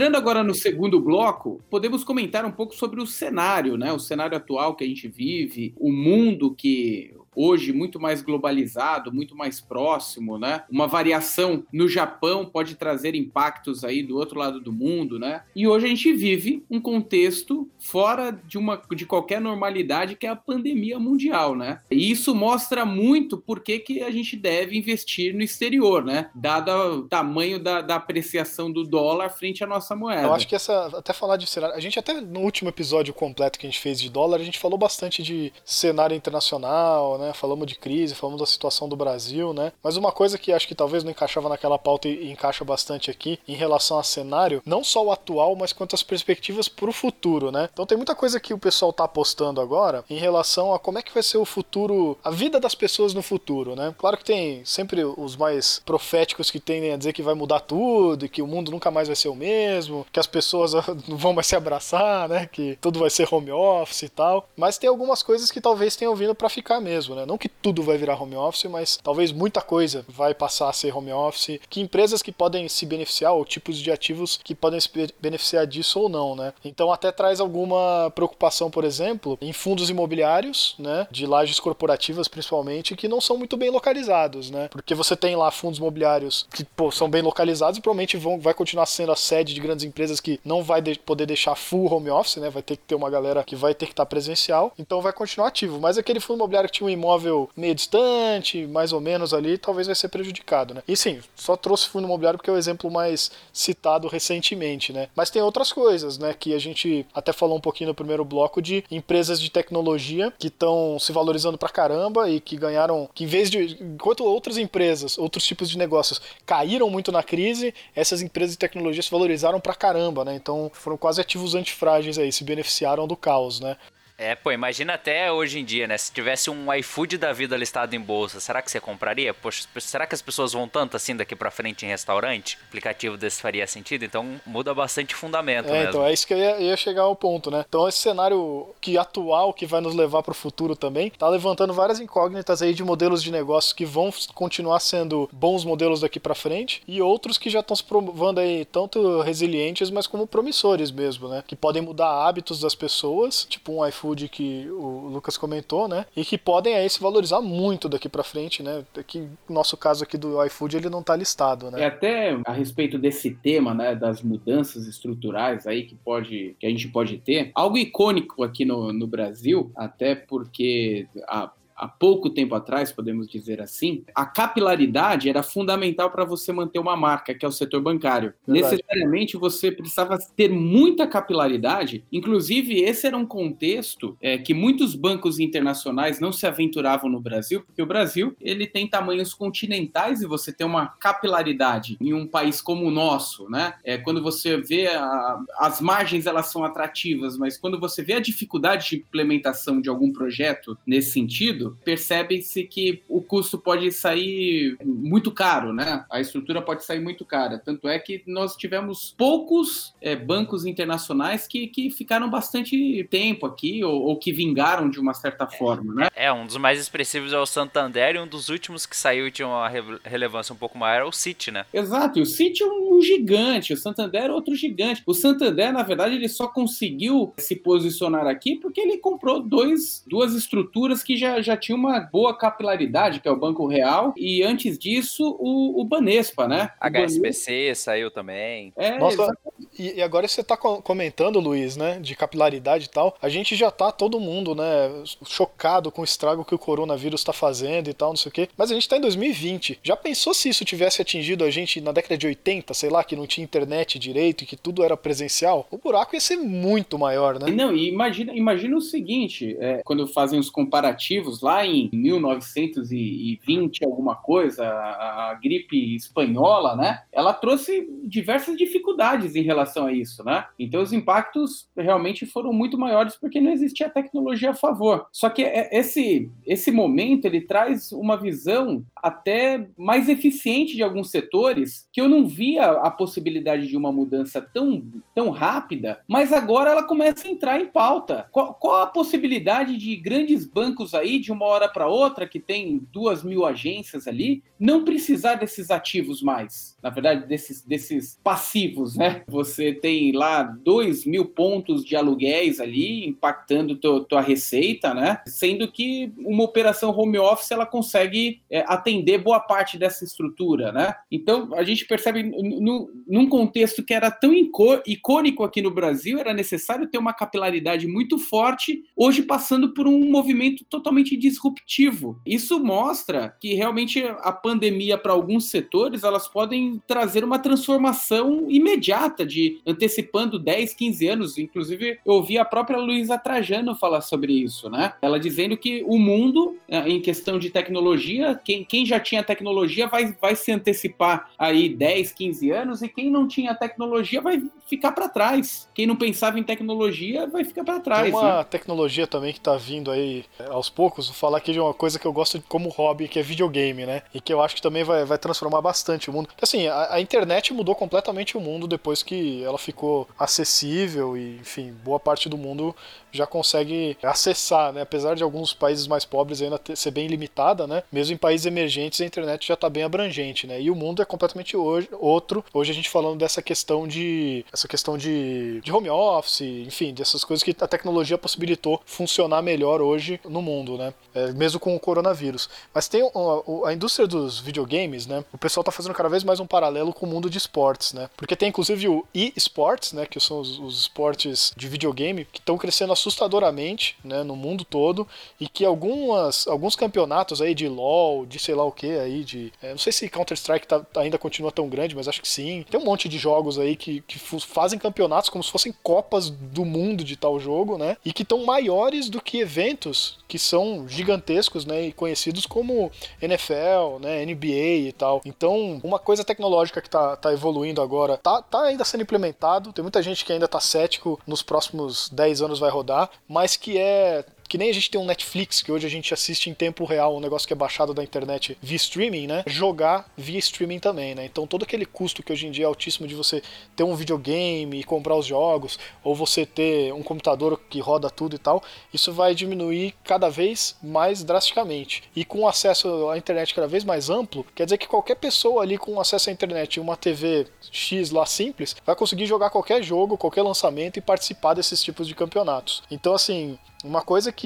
Entrando agora no segundo bloco, podemos comentar um pouco sobre o cenário, né? O cenário atual que a gente vive, o mundo que hoje muito mais globalizado, muito mais próximo, né? Uma variação no Japão pode trazer impactos aí do outro lado do mundo, né? E hoje a gente vive um contexto fora de uma de qualquer normalidade que é a pandemia mundial, né? E isso mostra muito por que, que a gente deve investir no exterior, né? Dado o tamanho da, da apreciação do dólar frente à nossa moeda. Eu acho que essa até falar de cenário, a gente até no último episódio completo que a gente fez de dólar, a gente falou bastante de cenário internacional, né? Falamos de crise, falamos da situação do Brasil, né? Mas uma coisa que acho que talvez não encaixava naquela pauta e encaixa bastante aqui em relação a cenário, não só o atual, mas quanto as perspectivas para o futuro, né? Então tem muita coisa que o pessoal tá apostando agora em relação a como é que vai ser o futuro, a vida das pessoas no futuro, né? Claro que tem sempre os mais proféticos que tendem a dizer que vai mudar tudo e que o mundo nunca mais vai ser o mesmo, que as pessoas [laughs] não vão mais se abraçar, né? Que tudo vai ser home office e tal. Mas tem algumas coisas que talvez tenham vindo para ficar mesmo, né? Não que tudo vai virar home office, mas talvez muita coisa vai passar a ser home office. Que empresas que podem se beneficiar, ou tipos de ativos que podem se beneficiar disso ou não, né? Então até traz alguma preocupação, por exemplo, em fundos imobiliários, né? De lajes corporativas principalmente, que não são muito bem localizados, né? Porque você tem lá fundos imobiliários que pô, são bem localizados e provavelmente vão, vai continuar sendo a sede de grandes empresas que não vai de, poder deixar full home office, né? Vai ter que ter uma galera que vai ter que estar presencial, então vai continuar ativo. Mas aquele fundo imobiliário que tinha um imóvel meio distante, mais ou menos ali, talvez vai ser prejudicado, né? E sim, só trouxe fundo imobiliário porque é o exemplo mais citado recentemente, né? Mas tem outras coisas, né? Que a gente até falou um pouquinho no primeiro bloco de empresas de tecnologia que estão se valorizando pra caramba e que ganharam, que em vez de, enquanto outras empresas, outros tipos de negócios caíram muito na crise, essas empresas de tecnologia se valorizaram pra caramba, né? Então foram quase ativos antifrágeis aí, se beneficiaram do caos, né? É, pô, imagina até hoje em dia, né? Se tivesse um iFood da vida listado em bolsa, será que você compraria? Poxa, será que as pessoas vão tanto assim daqui pra frente em restaurante? O aplicativo desse faria sentido? Então muda bastante fundamento é, mesmo. Então é isso que eu ia, ia, chegar ao ponto, né? Então esse cenário que atual, que vai nos levar pro futuro também, tá levantando várias incógnitas aí de modelos de negócios que vão continuar sendo bons modelos daqui pra frente e outros que já estão se provando aí tanto resilientes, mas como promissores mesmo, né? Que podem mudar hábitos das pessoas, tipo um iFood que o Lucas comentou, né? E que podem aí se valorizar muito daqui para frente, né? Que no nosso caso aqui do iFood ele não está listado, né? É até a respeito desse tema, né, das mudanças estruturais aí que pode que a gente pode ter, algo icônico aqui no, no Brasil, até porque a há pouco tempo atrás, podemos dizer assim, a capilaridade era fundamental para você manter uma marca, que é o setor bancário. Verdade. Necessariamente você precisava ter muita capilaridade, inclusive esse era um contexto é, que muitos bancos internacionais não se aventuravam no Brasil, porque o Brasil ele tem tamanhos continentais e você tem uma capilaridade em um país como o nosso, né? É, quando você vê a, as margens elas são atrativas, mas quando você vê a dificuldade de implementação de algum projeto nesse sentido, percebe-se que o custo pode sair muito caro, né? A estrutura pode sair muito cara. Tanto é que nós tivemos poucos é, bancos internacionais que, que ficaram bastante tempo aqui ou, ou, que vingaram de uma certa forma, né? É, um dos mais expressivos é o Santander e um dos últimos que saiu e tinha uma relevância um pouco maior é o Citi, né? Exato, e o Citi é um gigante, o Santander é outro gigante. O Santander, na verdade, ele só conseguiu se posicionar aqui porque ele comprou dois, duas estruturas que já, já tinha uma boa capilaridade, que é o Banco Real, e antes disso, o, o Banespa, né? O HSBC Banespa... saiu também. É, Nossa, E, e agora você tá comentando, Luiz, né, de capilaridade e tal, a gente já tá todo mundo, né, chocado com o estrago que o coronavírus tá fazendo e tal, não sei o quê. Mas a gente tá em 2020. Já pensou se isso tivesse atingido a gente na década de 80, sei lá, que não tinha internet direito e que tudo era presencial? O buraco ia ser muito maior, né? Não, e imagina, imagina o seguinte, é, quando fazem os comparativos lá em 1920 alguma coisa, a, a gripe espanhola, né? Ela trouxe diversas dificuldades em relação a isso, né? Então os impactos realmente foram muito maiores porque não existia tecnologia a favor. Só que é, esse esse momento ele traz uma visão até mais eficiente de alguns setores que eu não via a possibilidade de uma mudança tão, tão rápida, mas agora ela começa a entrar em pauta. Qual, qual a possibilidade de grandes bancos aí, de uma hora para outra, que tem duas mil agências ali, não precisar desses ativos mais? Na verdade, desses, desses passivos, né? Você tem lá dois mil pontos de aluguéis ali impactando teu, tua receita, né? Sendo que uma operação home office ela consegue é, atender boa parte dessa estrutura, né? Então a gente percebe no, num contexto que era tão icônico aqui no Brasil, era necessário ter uma capilaridade muito forte, hoje passando por um movimento totalmente disruptivo. Isso mostra que realmente a pandemia para alguns setores elas podem trazer uma transformação imediata de antecipando 10, 15 anos, inclusive eu ouvi a própria Luísa Trajano falar sobre isso, né? Ela dizendo que o mundo é, em questão de tecnologia, quem, quem já tinha tecnologia vai, vai se antecipar aí 10, 15 anos e quem não tinha tecnologia vai ficar para trás. Quem não pensava em tecnologia vai ficar para trás. Tem uma né? tecnologia também que está vindo aí é, aos poucos. Vou falar aqui de uma coisa que eu gosto como hobby, que é videogame, né? E que eu acho que também vai, vai transformar bastante o mundo. Assim, a, a internet mudou completamente o mundo depois que ela ficou acessível e, enfim, boa parte do mundo já consegue acessar, né? Apesar de alguns países mais pobres ainda ter, ser bem limitada, né? Mesmo em países emergentes a internet já está bem abrangente, né? E o mundo é completamente hoje, outro. Hoje a gente falando dessa questão de essa questão de, de home office, enfim, dessas coisas que a tecnologia possibilitou funcionar melhor hoje no mundo, né? É, mesmo com o coronavírus. Mas tem a, a indústria dos videogames, né? O pessoal está fazendo cada vez mais um paralelo com o mundo de esportes, né? Porque tem inclusive o e-sports, né? Que são os, os esportes de videogame que estão crescendo assustadoramente, né? No mundo todo e que algumas, alguns campeonatos aí de LoL, de sei lá o que aí, de. É, não sei se Counter-Strike tá, ainda continua tão grande, mas acho que sim. Tem um monte de jogos aí que, que fazem campeonatos como se fossem copas do mundo de tal jogo, né? E que estão maiores do que eventos que são gigantescos, né? E conhecidos como NFL, né? NBA e tal. Então, uma coisa tecnológica que tá, tá evoluindo agora, tá, tá ainda sendo implementado. Tem muita gente que ainda tá cético nos próximos 10 anos vai rodar, mas que é que nem a gente tem um Netflix, que hoje a gente assiste em tempo real, um negócio que é baixado da internet via streaming, né? Jogar via streaming também, né? Então todo aquele custo que hoje em dia é altíssimo de você ter um videogame e comprar os jogos, ou você ter um computador que roda tudo e tal, isso vai diminuir cada vez mais drasticamente. E com acesso à internet cada vez mais amplo, quer dizer que qualquer pessoa ali com acesso à internet e uma TV X lá simples vai conseguir jogar qualquer jogo, qualquer lançamento e participar desses tipos de campeonatos. Então, assim, uma coisa que,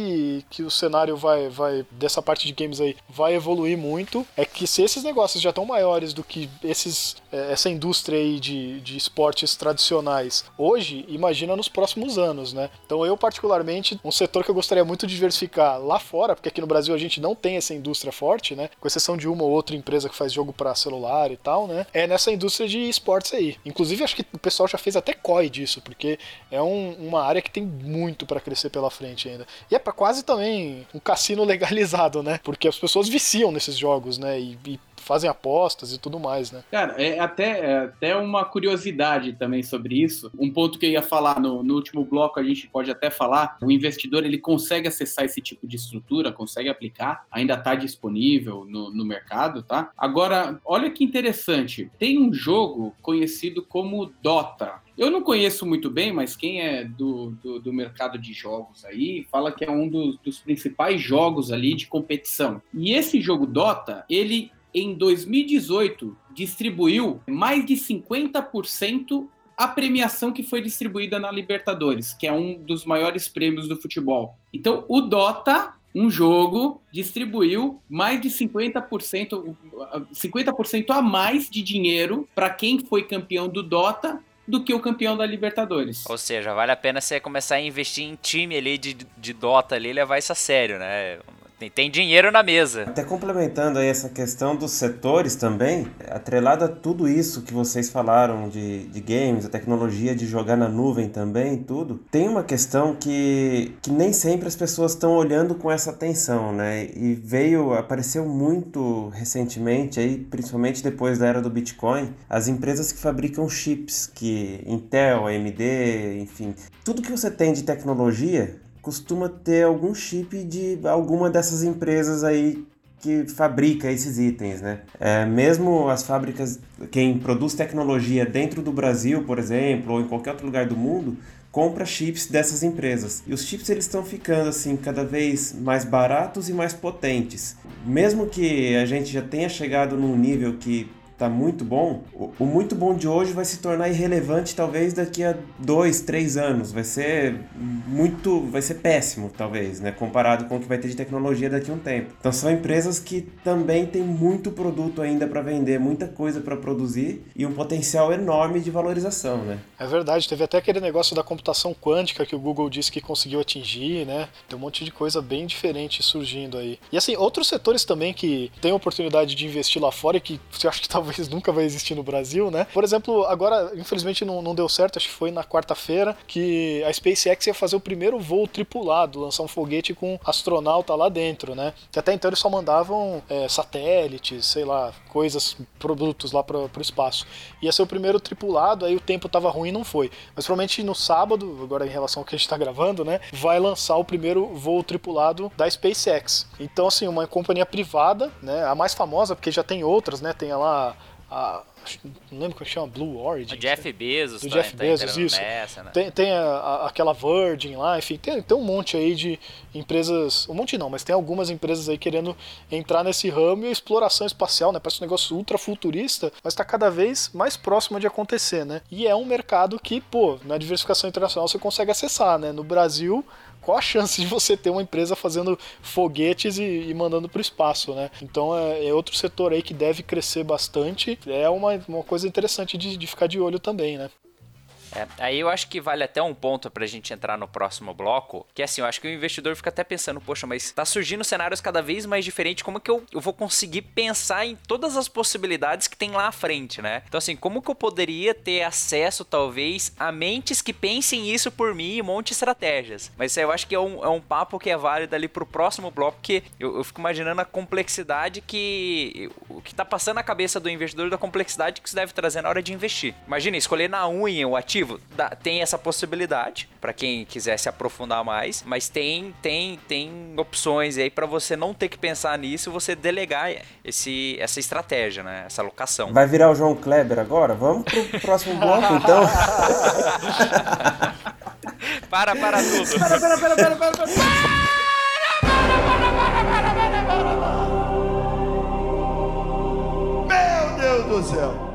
que o cenário vai, vai, dessa parte de games aí, vai evoluir muito é que se esses negócios já estão maiores do que esses, é, essa indústria aí de, de esportes tradicionais hoje, imagina nos próximos anos, né? Então eu, particularmente, um setor que eu gostaria muito de diversificar lá fora, porque aqui no Brasil a gente não tem essa indústria forte, né? Com exceção de uma ou outra empresa que faz jogo para celular e tal, né? É nessa indústria de esportes aí. Inclusive, acho que o pessoal já fez até COI disso, porque é um, uma área que tem muito para crescer pela frente ainda. E é para quase também um cassino [laughs] legalizado, né? Porque as pessoas viciam nesses jogos, né? E, e fazem apostas e tudo mais, né? Cara, é até, é até uma curiosidade também sobre isso. Um ponto que eu ia falar no, no último bloco, a gente pode até falar, o investidor ele consegue acessar esse tipo de estrutura, consegue aplicar, ainda está disponível no, no mercado, tá? Agora, olha que interessante, tem um jogo conhecido como Dota, eu não conheço muito bem, mas quem é do, do, do mercado de jogos aí fala que é um dos, dos, principais jogos ali de competição. E esse jogo Dota, ele em 2018 distribuiu mais de 50% a premiação que foi distribuída na Libertadores, que é um dos maiores prêmios do futebol. Então, o Dota um jogo distribuiu mais de 50%, 50% a mais de dinheiro para quem foi campeão do Dota do que o campeão da Libertadores. Ou seja, vale a pena você começar a investir em time ali de, de Dota ali levar isso a sério, né? Tem, tem dinheiro na mesa. Até complementando aí essa questão dos setores também, atrelado a tudo isso que vocês falaram de, de games, a tecnologia de jogar na nuvem também, tudo, tem uma questão que, que nem sempre as pessoas estão olhando com essa atenção, né? E veio, apareceu muito recentemente aí, principalmente depois da era do Bitcoin, as empresas que fabricam chips, que Intel, AMD, enfim, tudo que você tem de tecnologia costuma ter algum chip de alguma dessas empresas aí que fabrica esses itens, né? É, mesmo as fábricas, quem produz tecnologia dentro do Brasil, por exemplo, ou em qualquer outro lugar do mundo, compra chips dessas empresas. E os chips eles estão ficando assim cada vez mais baratos e mais potentes. Mesmo que a gente já tenha chegado num nível que tá muito bom, o, muito bom de hoje vai se tornar irrelevante talvez daqui a dois, três anos. Vai ser muito, vai ser péssimo talvez, né, comparado com o que vai ter de tecnologia daqui a um tempo. Então são empresas que também têm muito produto ainda para vender, muita coisa para produzir e um potencial enorme de valorização, né? É verdade, teve até aquele negócio da computação quântica que o Google disse que conseguiu atingir, né? Tem um monte de coisa bem diferente surgindo aí. E assim, outros setores também que têm oportunidade de investir lá fora e que você acha que talvez talvez nunca vai existir no Brasil, né? Por exemplo, agora, infelizmente não, não deu certo, acho que foi na quarta-feira, que a SpaceX ia fazer o primeiro voo tripulado, lançar um foguete com astronauta lá dentro, né? Que até então eles só mandavam é, satélites, sei lá, coisas, produtos lá para o espaço. Ia ser o primeiro tripulado, aí o tempo tava ruim não foi. Mas provavelmente no sábado, agora em relação ao que a gente está gravando, né? Vai lançar o primeiro voo tripulado da SpaceX. Então, assim, uma companhia privada, né? A mais famosa, porque já tem outras, né? Tem lá a, não lembro como chama, Blue Origin. O Jeff Bezos, do tá, Jeff tá Bezos, isso. Nessa, né? Tem, tem a, a, aquela Virgin lá, enfim, tem, tem um monte aí de empresas, um monte não, mas tem algumas empresas aí querendo entrar nesse ramo e a exploração espacial, né? Parece um negócio ultra futurista, mas está cada vez mais próximo de acontecer, né? E é um mercado que, pô, na diversificação internacional você consegue acessar, né? No Brasil, qual a chance de você ter uma empresa fazendo foguetes e, e mandando para o espaço, né? Então é, é, outro setor aí que deve crescer bastante. É uma, uma coisa interessante de, de ficar de olho também, né? É, aí eu acho que vale até um ponto pra gente entrar no próximo bloco, que é assim, eu acho que o investidor fica até pensando, poxa, mas tá surgindo cenários cada vez mais diferentes, como que eu, eu vou conseguir pensar em todas as possibilidades que tem lá à frente, né? Então assim, como que eu poderia ter acesso, talvez, a mentes que pensem isso por mim e monte estratégias? Mas isso aí eu acho que é um, é um papo que é válido ali pro próximo bloco, porque eu, eu fico imaginando a complexidade que... o que tá passando na cabeça do investidor, da complexidade que isso deve trazer na hora de investir. Imagina, escolher na unha o ativo dá, tem essa possibilidade para quem quiser se aprofundar mais, mas tem tem tem opções aí para você não ter que pensar nisso, você delegar esse essa estratégia, né? Essa alocação. Vai virar o João Kleber agora? Vamos pro próximo bloco então. [laughs] para para tudo. Para para para para para. para. Meu Deus do céu!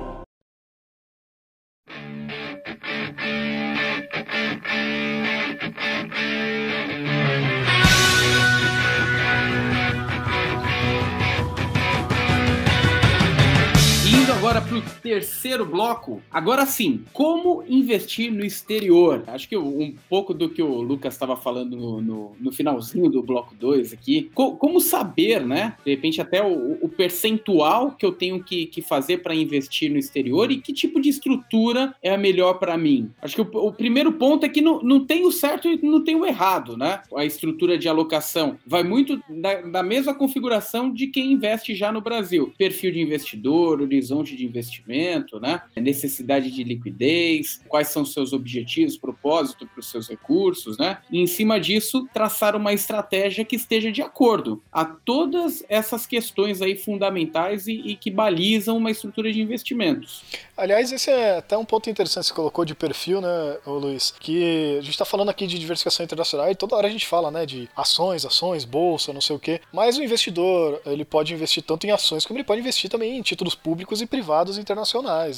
Terceiro bloco. Agora sim, como investir no exterior? Acho que um pouco do que o Lucas estava falando no, no, no, finalzinho do bloco 2 aqui. Co como saber, né? De repente, até o, o percentual que eu tenho que, que fazer para investir no exterior e que tipo de estrutura é a melhor para mim. Acho que o, o, primeiro ponto é que não, não tem o certo e não tem o errado, né? A estrutura de alocação vai muito da, da mesma configuração de quem investe já no Brasil. Perfil de investidor, horizonte de investimento, né? necessidade de liquidez, quais são seus objetivos, propósito para os seus recursos, né? E em cima disso, traçar uma estratégia que esteja de acordo a todas essas questões aí fundamentais e, e que balizam uma estrutura de investimentos. Aliás, esse é até um ponto interessante que você colocou de perfil, né, Luiz? Que a gente está falando aqui de diversificação internacional e toda hora a gente fala, né, de ações, ações, bolsa, não sei o quê. Mas o investidor, ele pode investir tanto em ações como ele pode investir também em títulos públicos e privados internacionais,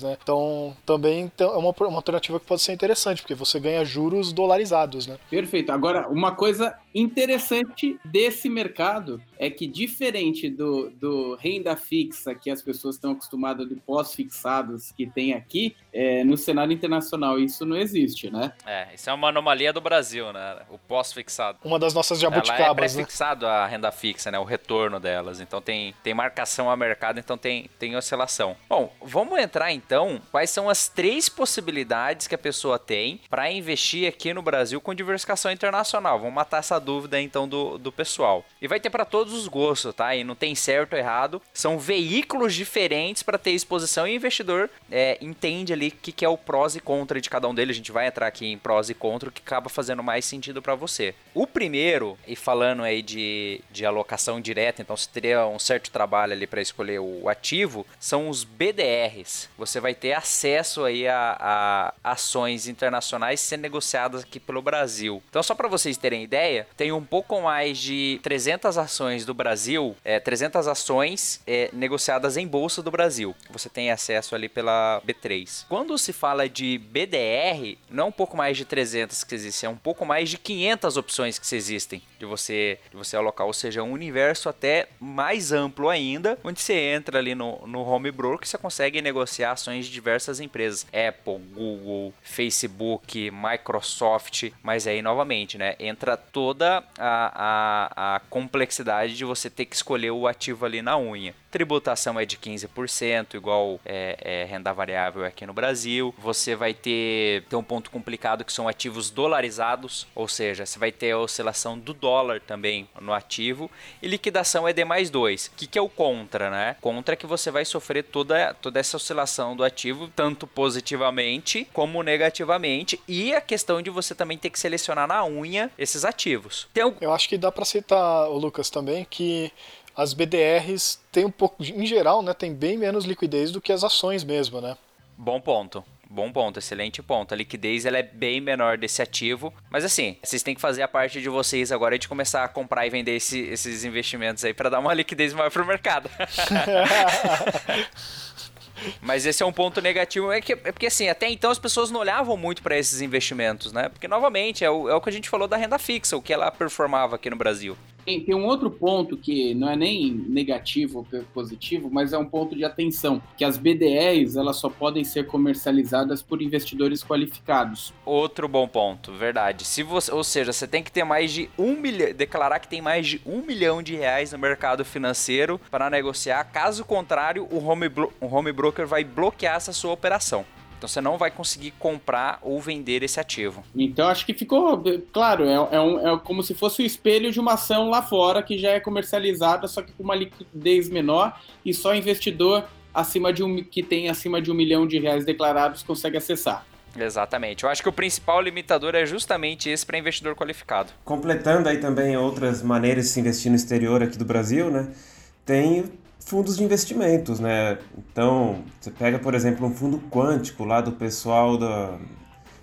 né? Então, também é uma, uma alternativa que pode ser interessante, porque você ganha juros dolarizados, né? Perfeito. Agora, uma coisa interessante desse mercado é que, diferente do, do renda fixa, que as pessoas estão acostumadas de pós-fixados que tem aqui, é, no cenário internacional isso não existe, né? É, isso é uma anomalia do Brasil, né? O pós-fixado. Uma das nossas jabuticabas, Ela é né? pré-fixado a renda fixa, né? O retorno delas. Então tem, tem marcação a mercado, então tem, tem oscilação. Bom, vamos entrar então. Quais são as três possibilidades que a pessoa tem para investir aqui no Brasil com diversificação internacional? Vamos matar essa dúvida então do, do pessoal. E vai ter para todos os gostos, tá? E não tem certo ou errado. São veículos diferentes para ter exposição e o investidor é, entende ali o que, que é o prós e contra de cada um deles. A gente vai entrar aqui em prós e contra, o que acaba fazendo mais sentido para você. O primeiro, e falando aí de, de alocação direta, então você teria um certo trabalho ali para escolher o ativo, são os BDRs. Você vai ter acesso aí a, a ações internacionais sendo negociadas aqui pelo Brasil. Então, só para vocês terem ideia, tem um pouco mais de 300 ações do Brasil, é, 300 ações é, negociadas em bolsa do Brasil. Você tem acesso ali pela B3. Quando se fala de BDR, não é um pouco mais de 300 que existem, é um pouco mais de 500 opções que existem de você, de você alocar, ou seja, um universo até mais amplo ainda, onde você entra ali no, no home broker você consegue negociar ações de diversas empresas, Apple, Google, Facebook, Microsoft, mas aí novamente, né, entra toda a, a, a complexidade de você ter que escolher o ativo ali na unha. Tributação é de 15%, igual é, é, renda variável aqui no Brasil. Você vai ter, ter um ponto complicado que são ativos dolarizados, ou seja, você vai ter a oscilação do dólar também no ativo. E liquidação é D mais 2. O que, que é o contra, né? Contra é que você vai sofrer toda, toda essa oscilação do ativo, tanto positivamente como negativamente. E a questão de você também ter que selecionar na unha esses ativos. Tem um... Eu acho que dá para citar, Lucas, também, que as BDRs têm um pouco, em geral, né, tem bem menos liquidez do que as ações mesmo, né? Bom ponto. Bom ponto, excelente ponto. A liquidez ela é bem menor desse ativo. Mas assim, vocês têm que fazer a parte de vocês agora de começar a comprar e vender esse, esses investimentos aí para dar uma [laughs] liquidez maior pro mercado. [laughs] Mas esse é um ponto negativo, é, que, é porque assim, até então as pessoas não olhavam muito para esses investimentos, né? Porque novamente, é o, é o que a gente falou da renda fixa, o que ela performava aqui no Brasil. Tem, tem, um outro ponto que não é nem negativo ou positivo, mas é um ponto de atenção, que as BDRs elas só podem ser comercializadas por investidores qualificados. Outro bom ponto, verdade. Se você, ou seja, você tem que ter mais de um milhão, declarar que tem mais de um milhão de reais no mercado financeiro para negociar. Caso contrário, o home, o home broker vai bloquear essa sua operação. Então você não vai conseguir comprar ou vender esse ativo. Então acho que ficou claro, é, é, um, é como se fosse o espelho de uma ação lá fora que já é comercializada, só que com uma liquidez menor e só investidor acima de um que tem acima de um milhão de reais declarados consegue acessar. Exatamente. Eu acho que o principal limitador é justamente esse para investidor qualificado. Completando aí também outras maneiras de se investir no exterior aqui do Brasil, né? Tem fundos de investimentos, né? Então, você pega, por exemplo, um fundo quântico lá do pessoal da,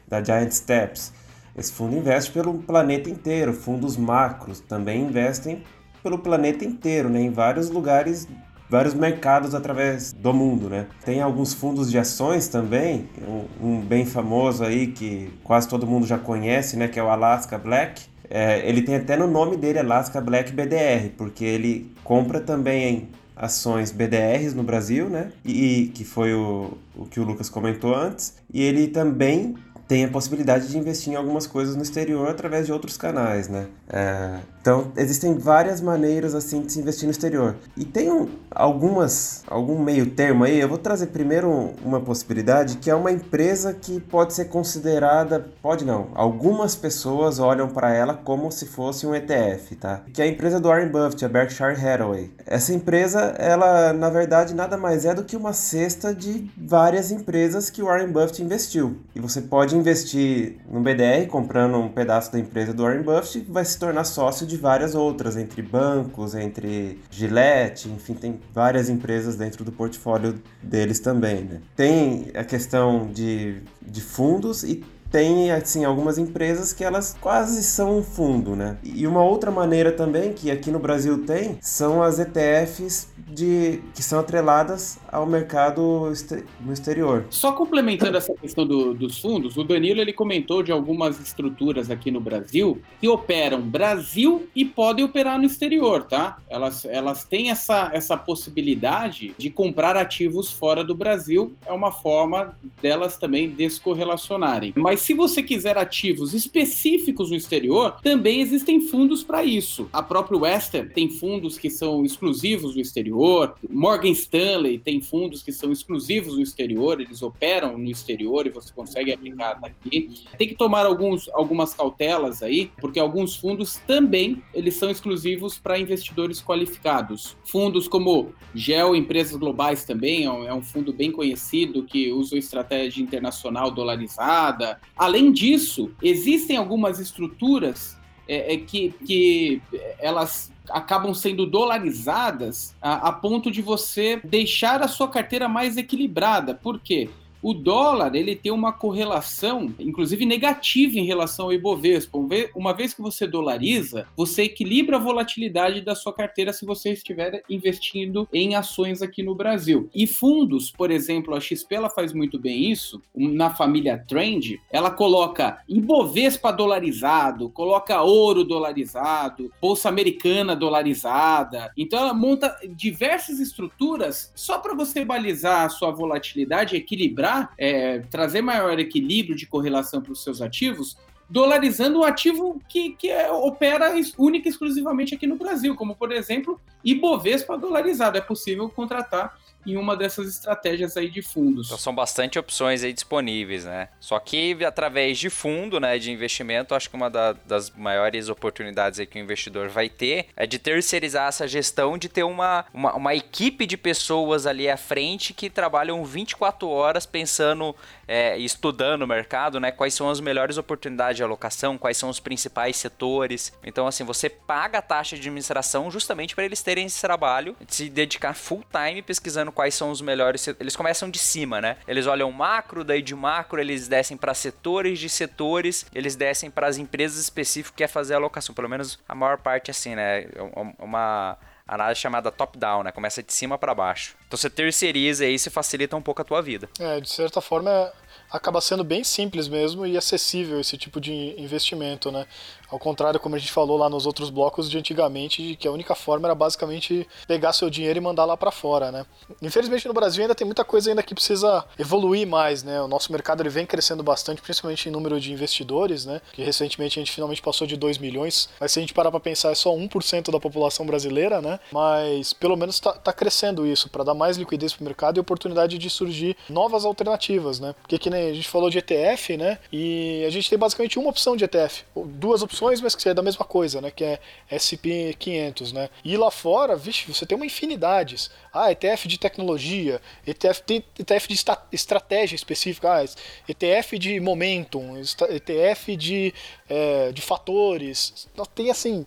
da Giant Steps. Esse fundo investe pelo planeta inteiro. Fundos macros também investem pelo planeta inteiro, né? Em vários lugares, vários mercados através do mundo, né? Tem alguns fundos de ações também, um, um bem famoso aí que quase todo mundo já conhece, né? Que é o Alaska Black. É, ele tem até no nome dele Alaska Black BDR, porque ele compra também ações BDRs no Brasil, né? E que foi o, o que o Lucas comentou antes. E ele também tem a possibilidade de investir em algumas coisas no exterior através de outros canais, né? É, então, existem várias maneiras, assim, de se investir no exterior. E tem um, algumas, algum meio termo aí, eu vou trazer primeiro uma possibilidade, que é uma empresa que pode ser considerada, pode não, algumas pessoas olham para ela como se fosse um ETF, tá? Que é a empresa do Warren Buffett, a Berkshire Hathaway. Essa empresa, ela, na verdade, nada mais é do que uma cesta de várias empresas que o Warren Buffett investiu. E você pode investir no BDR comprando um pedaço da empresa do Warren Buffett, vai se tornar sócio de várias outras, entre bancos, entre Gillette, enfim, tem várias empresas dentro do portfólio deles também, né? Tem a questão de, de fundos e tem assim algumas empresas que elas quase são um fundo, né? E uma outra maneira também que aqui no Brasil tem são as ETFs de que são atreladas ao mercado no exterior. Só complementando essa questão do, dos fundos, o Danilo ele comentou de algumas estruturas aqui no Brasil que operam Brasil e podem operar no exterior, tá? Elas, elas têm essa, essa possibilidade de comprar ativos fora do Brasil, é uma forma delas também descorrelacionarem. Mas se você quiser ativos específicos no exterior, também existem fundos para isso. A própria Western tem fundos que são exclusivos no exterior, Morgan Stanley tem fundos que são exclusivos no exterior, eles operam no exterior e você consegue aplicar daqui. Tem que tomar alguns, algumas cautelas aí, porque alguns fundos também eles são exclusivos para investidores qualificados. Fundos como Geo Empresas Globais também é um, é um fundo bem conhecido que usa estratégia internacional dolarizada. Além disso, existem algumas estruturas é, é, que, que elas acabam sendo dolarizadas a, a ponto de você deixar a sua carteira mais equilibrada. Por quê? O dólar ele tem uma correlação, inclusive negativa em relação ao Ibovespa. Uma vez que você dolariza, você equilibra a volatilidade da sua carteira se você estiver investindo em ações aqui no Brasil. E fundos, por exemplo, a XP ela faz muito bem isso, na família Trend, ela coloca Ibovespa dolarizado, coloca ouro dolarizado, bolsa americana dolarizada. Então ela monta diversas estruturas só para você balizar a sua volatilidade, equilibrar é, trazer maior equilíbrio de correlação para os seus ativos, dolarizando um ativo que, que é, opera única e exclusivamente aqui no Brasil, como, por exemplo, Ibovespa dolarizado. É possível contratar em uma dessas estratégias aí de fundos. Então são bastante opções aí disponíveis, né? Só que através de fundo, né, de investimento, acho que uma da, das maiores oportunidades aí que o investidor vai ter é de terceirizar essa gestão, de ter uma, uma, uma equipe de pessoas ali à frente que trabalham 24 horas pensando é, estudando o mercado, né? Quais são as melhores oportunidades de alocação, quais são os principais setores. Então, assim, você paga a taxa de administração justamente para eles terem esse trabalho, de se dedicar full time pesquisando quais são os melhores. Eles começam de cima, né? Eles olham macro, daí de macro eles descem para setores de setores, eles descem para as empresas específicas que quer fazer a alocação. Pelo menos a maior parte assim, né? É uma análise chamada top-down, né? Começa de cima para baixo. Então você terceiriza e isso facilita um pouco a tua vida. É, de certa forma acaba sendo bem simples mesmo e acessível esse tipo de investimento, né? Ao contrário, como a gente falou lá nos outros blocos de antigamente, que a única forma era basicamente pegar seu dinheiro e mandar lá para fora, né? Infelizmente no Brasil ainda tem muita coisa ainda que precisa evoluir mais, né? O nosso mercado ele vem crescendo bastante, principalmente em número de investidores, né? Que recentemente a gente finalmente passou de 2 milhões, mas se a gente parar para pensar é só 1% da população brasileira, né? Mas pelo menos tá, tá crescendo isso para dar mais liquidez para o mercado e oportunidade de surgir novas alternativas, né? Porque que nem a gente falou de ETF, né? E a gente tem basicamente uma opção de ETF, duas opções opções, mas que é da mesma coisa, né? Que é SP 500, né? E lá fora, vixe, você tem uma infinidade. Ah, ETF de tecnologia, ETF, tem ETF de estratégia específica, ah, ETF de momentum, ETF de, é, de fatores. Tem assim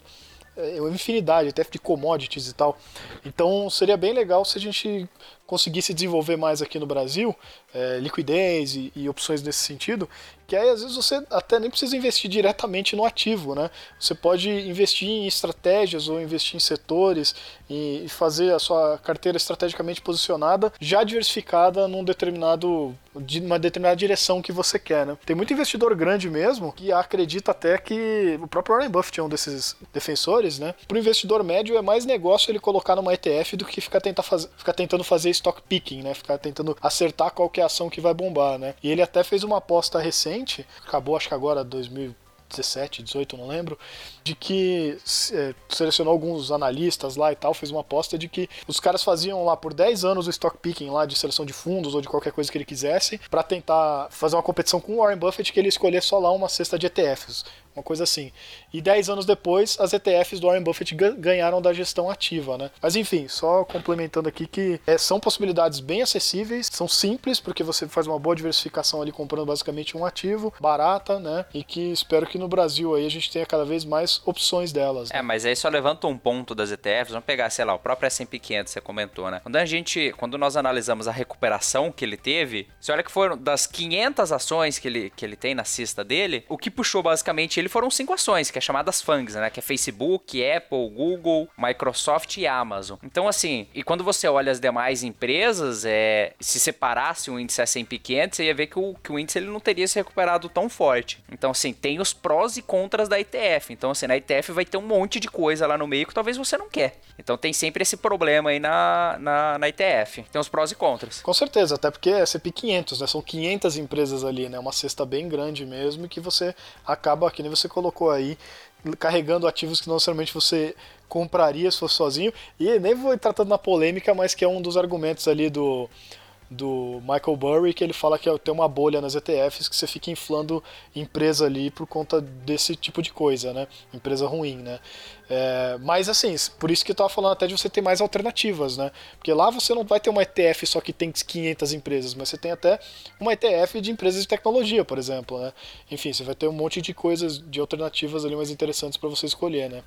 é, uma infinidade, ETF de commodities e tal. Então seria bem legal se a gente conseguisse desenvolver mais aqui no Brasil, é, liquidez e, e, opções nesse sentido, que aí às vezes você até nem precisa investir diretamente no ativo, né? Você pode investir em estratégias ou investir em setores e, e fazer a sua carteira estrategicamente posicionada, já diversificada num determinado de uma determinada direção que você quer, né? Tem muito investidor grande mesmo que acredita até que o próprio Warren Buffett é um desses defensores, né? Para o investidor médio é mais negócio ele colocar numa ETF do que ficar, tentar faz... ficar tentando fazer stock picking, né? Ficar tentando acertar qual é a ação que vai bombar, né? E ele até fez uma aposta recente, acabou acho que agora 2017, 18, não lembro, de que é, selecionou alguns analistas lá e tal, fez uma aposta de que os caras faziam lá por 10 anos o stock picking lá de seleção de fundos ou de qualquer coisa que ele quisesse, para tentar fazer uma competição com o Warren Buffett que ele escolher só lá uma cesta de ETFs. Uma coisa assim. E 10 anos depois, as ETFs do Warren Buffett ganharam da gestão ativa, né? Mas enfim, só complementando aqui que é, são possibilidades bem acessíveis, são simples, porque você faz uma boa diversificação ali comprando basicamente um ativo, barata, né? E que espero que no Brasil aí a gente tenha cada vez mais opções delas. Né? É, mas aí só levanta um ponto das ETFs, vamos pegar, sei lá, o próprio S&P 500, você comentou, né? Quando a gente, quando nós analisamos a recuperação que ele teve, você olha que foram das 500 ações que ele, que ele tem na cesta dele, o que puxou basicamente ele foram cinco ações, que é chamadas FANGs, né? Que é Facebook, Apple, Google, Microsoft e Amazon. Então, assim, e quando você olha as demais empresas, é, se separasse o índice S&P 500, você ia ver que o, que o índice ele não teria se recuperado tão forte. Então, assim, tem os prós e contras da ETF. Então, assim, na ETF vai ter um monte de coisa lá no meio que talvez você não quer. Então, tem sempre esse problema aí na, na, na ETF. Tem os prós e contras. Com certeza, até porque é S&P 500, né? São 500 empresas ali, né? Uma cesta bem grande mesmo que você acaba, que nem você colocou aí, carregando ativos que não necessariamente você compraria se fosse sozinho. E nem vou entrar tanto na polêmica, mas que é um dos argumentos ali do do Michael Burry, que ele fala que tem uma bolha nas ETFs que você fica inflando empresa ali por conta desse tipo de coisa, né? Empresa ruim, né? É, mas assim, por isso que eu tava falando até de você ter mais alternativas, né? Porque lá você não vai ter uma ETF só que tem 500 empresas, mas você tem até uma ETF de empresas de tecnologia, por exemplo, né? Enfim, você vai ter um monte de coisas, de alternativas ali mais interessantes para você escolher, né?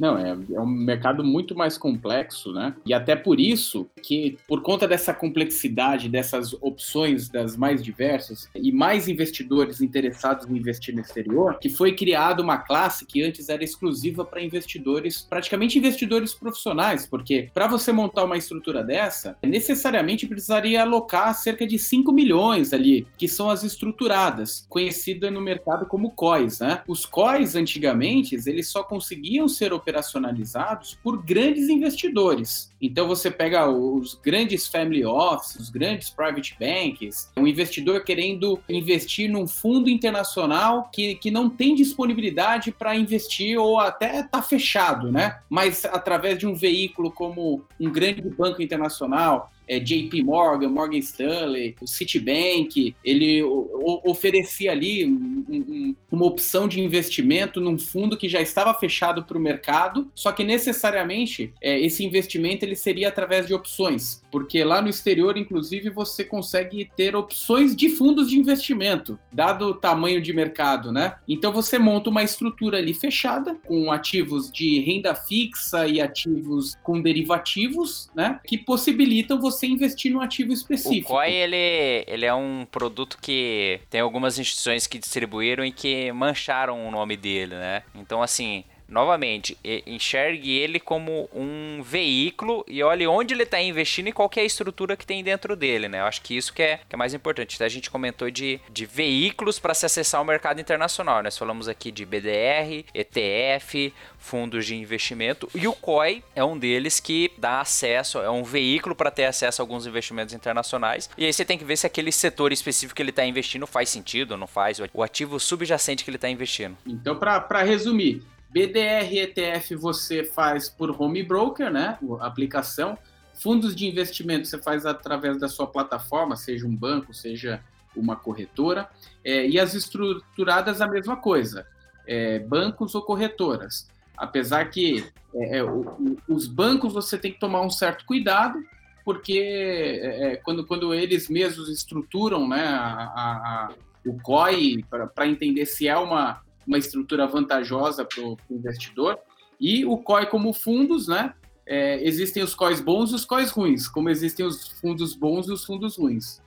Não, é, é, um mercado muito mais complexo, né? E até por isso que, por conta dessa complexidade, dessas opções das mais diversas e mais investidores interessados em investir no exterior, que foi criada uma classe que antes era exclusiva para investidores, praticamente investidores profissionais, porque para você montar uma estrutura dessa, necessariamente precisaria alocar cerca de 5 milhões ali, que são as estruturadas, conhecida no mercado como COIs, né? Os COIs antigamente, eles só conseguiam ser operados operacionalizados por grandes investidores. Então você pega os grandes family offices, os grandes private banks, um investidor querendo investir num fundo internacional que, que não tem disponibilidade para investir ou até está fechado, né? Mas através de um veículo como um grande banco internacional, é, JP Morgan, Morgan Stanley, o Citibank, ele o, oferecia ali um, um, uma opção de investimento num fundo que já estava fechado para o mercado, só que necessariamente é, esse investimento ele seria através de opções, porque lá no exterior, inclusive, você consegue ter opções de fundos de investimento, dado o tamanho de mercado, né? Então você monta uma estrutura ali fechada, com ativos de renda fixa e ativos com derivativos, né? Que possibilitam você investir num ativo específico. O COI, ele, ele é um produto que tem algumas instituições que distribuíram e que mancharam o nome dele, né? Então, assim, novamente, enxergue ele como um veículo e olhe onde ele está investindo e qual é a estrutura que tem dentro dele, né? Eu acho que isso que é, que é mais importante. Até a gente comentou de, de veículos para se acessar o mercado internacional. Nós falamos aqui de BDR, ETF, fundos de investimento e o COI é um deles que dá acesso, é um veículo para ter acesso a alguns investimentos internacionais. E aí você tem que ver se aquele setor específico que ele está investindo faz sentido ou não faz, o ativo subjacente que ele está investindo. Então, para resumir, BDR ETF você faz por home broker, né? A aplicação. Fundos de investimento você faz através da sua plataforma, seja um banco, seja uma corretora. É, e as estruturadas a mesma coisa, é, bancos ou corretoras. Apesar que é, é o, os bancos você tem que tomar um certo cuidado, porque é, é, quando, quando eles mesmos estruturam né, a, a, o COI para entender se é uma, uma estrutura vantajosa para o investidor. E o COI como fundos, né? É, existem os COIs bons e os COIs ruins, como existem os fundos bons e os fundos ruins.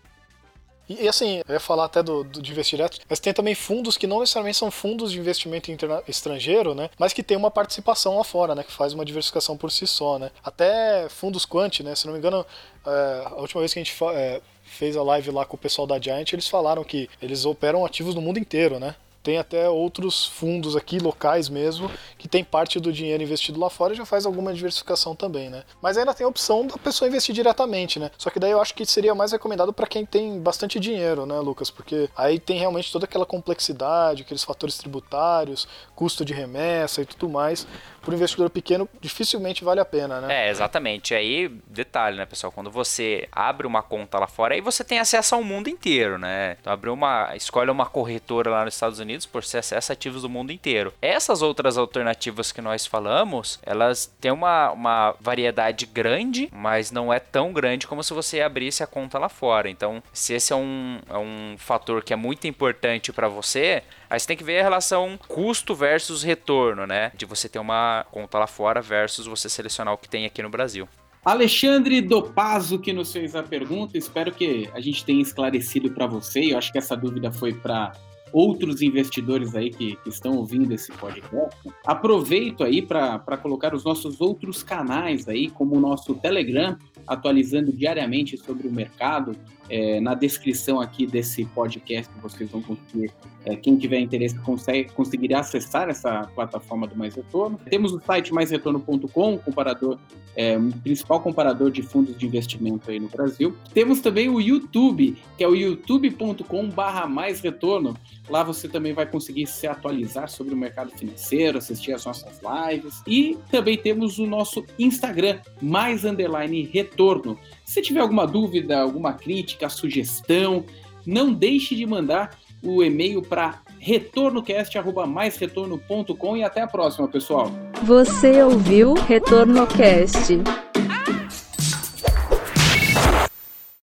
E, assim, eu ia falar até do, do, de investir direto, mas tem também fundos que não necessariamente são fundos de investimento estrangeiro, né? Mas que tem uma participação lá fora, né? Que faz uma diversificação por si só, né? Até fundos quant, né? Se não me engano, é, a última vez que a gente é, fez a live lá com o pessoal da Giant, eles falaram que eles operam ativos no mundo inteiro, né? Tem até outros fundos aqui, locais mesmo, que tem parte do dinheiro investido lá fora e já faz alguma diversificação também, né? Mas ainda tem a opção da pessoa investir diretamente, né? Só que daí eu acho que seria mais recomendado para quem tem bastante dinheiro, né, Lucas? Porque aí tem realmente toda aquela complexidade, aqueles fatores tributários, custo de remessa e tudo mais. Para o investidor pequeno, dificilmente vale a pena, né? É, exatamente. Aí, detalhe, né, pessoal? Quando você abre uma conta lá fora, aí você tem acesso ao mundo inteiro, né? Então, abrir uma. Escolhe uma corretora lá nos Estados Unidos Unidos por ser ativos do mundo inteiro. Essas outras alternativas que nós falamos, elas têm uma, uma variedade grande, mas não é tão grande como se você abrisse a conta lá fora. Então, se esse é um, é um fator que é muito importante para você, aí você tem que ver a relação custo versus retorno, né? De você ter uma conta lá fora versus você selecionar o que tem aqui no Brasil. Alexandre Dopazo que nos fez a pergunta. Espero que a gente tenha esclarecido para você. Eu acho que essa dúvida foi para outros investidores aí que, que, estão ouvindo esse podcast. Aproveito aí para colocar os nossos outros canais aí, como o nosso Telegram, atualizando diariamente sobre o mercado. É, na descrição aqui desse podcast vocês vão conseguir, é, quem tiver interesse consegue, conseguirá acessar essa plataforma do Mais Retorno. Temos o site maisretorno.com, comparador, é, principal comparador de fundos de investimento aí no Brasil. Temos também o YouTube, que é o youtube.com barra mais retorno. Lá você também vai conseguir se atualizar sobre o mercado financeiro, assistir as nossas lives. E também temos o nosso Instagram, mais underline retorno. Se tiver alguma dúvida, alguma crítica, sugestão, não deixe de mandar o e-mail para retornocast@maisretorno.com e até a próxima, pessoal. Você ouviu RetornoCast.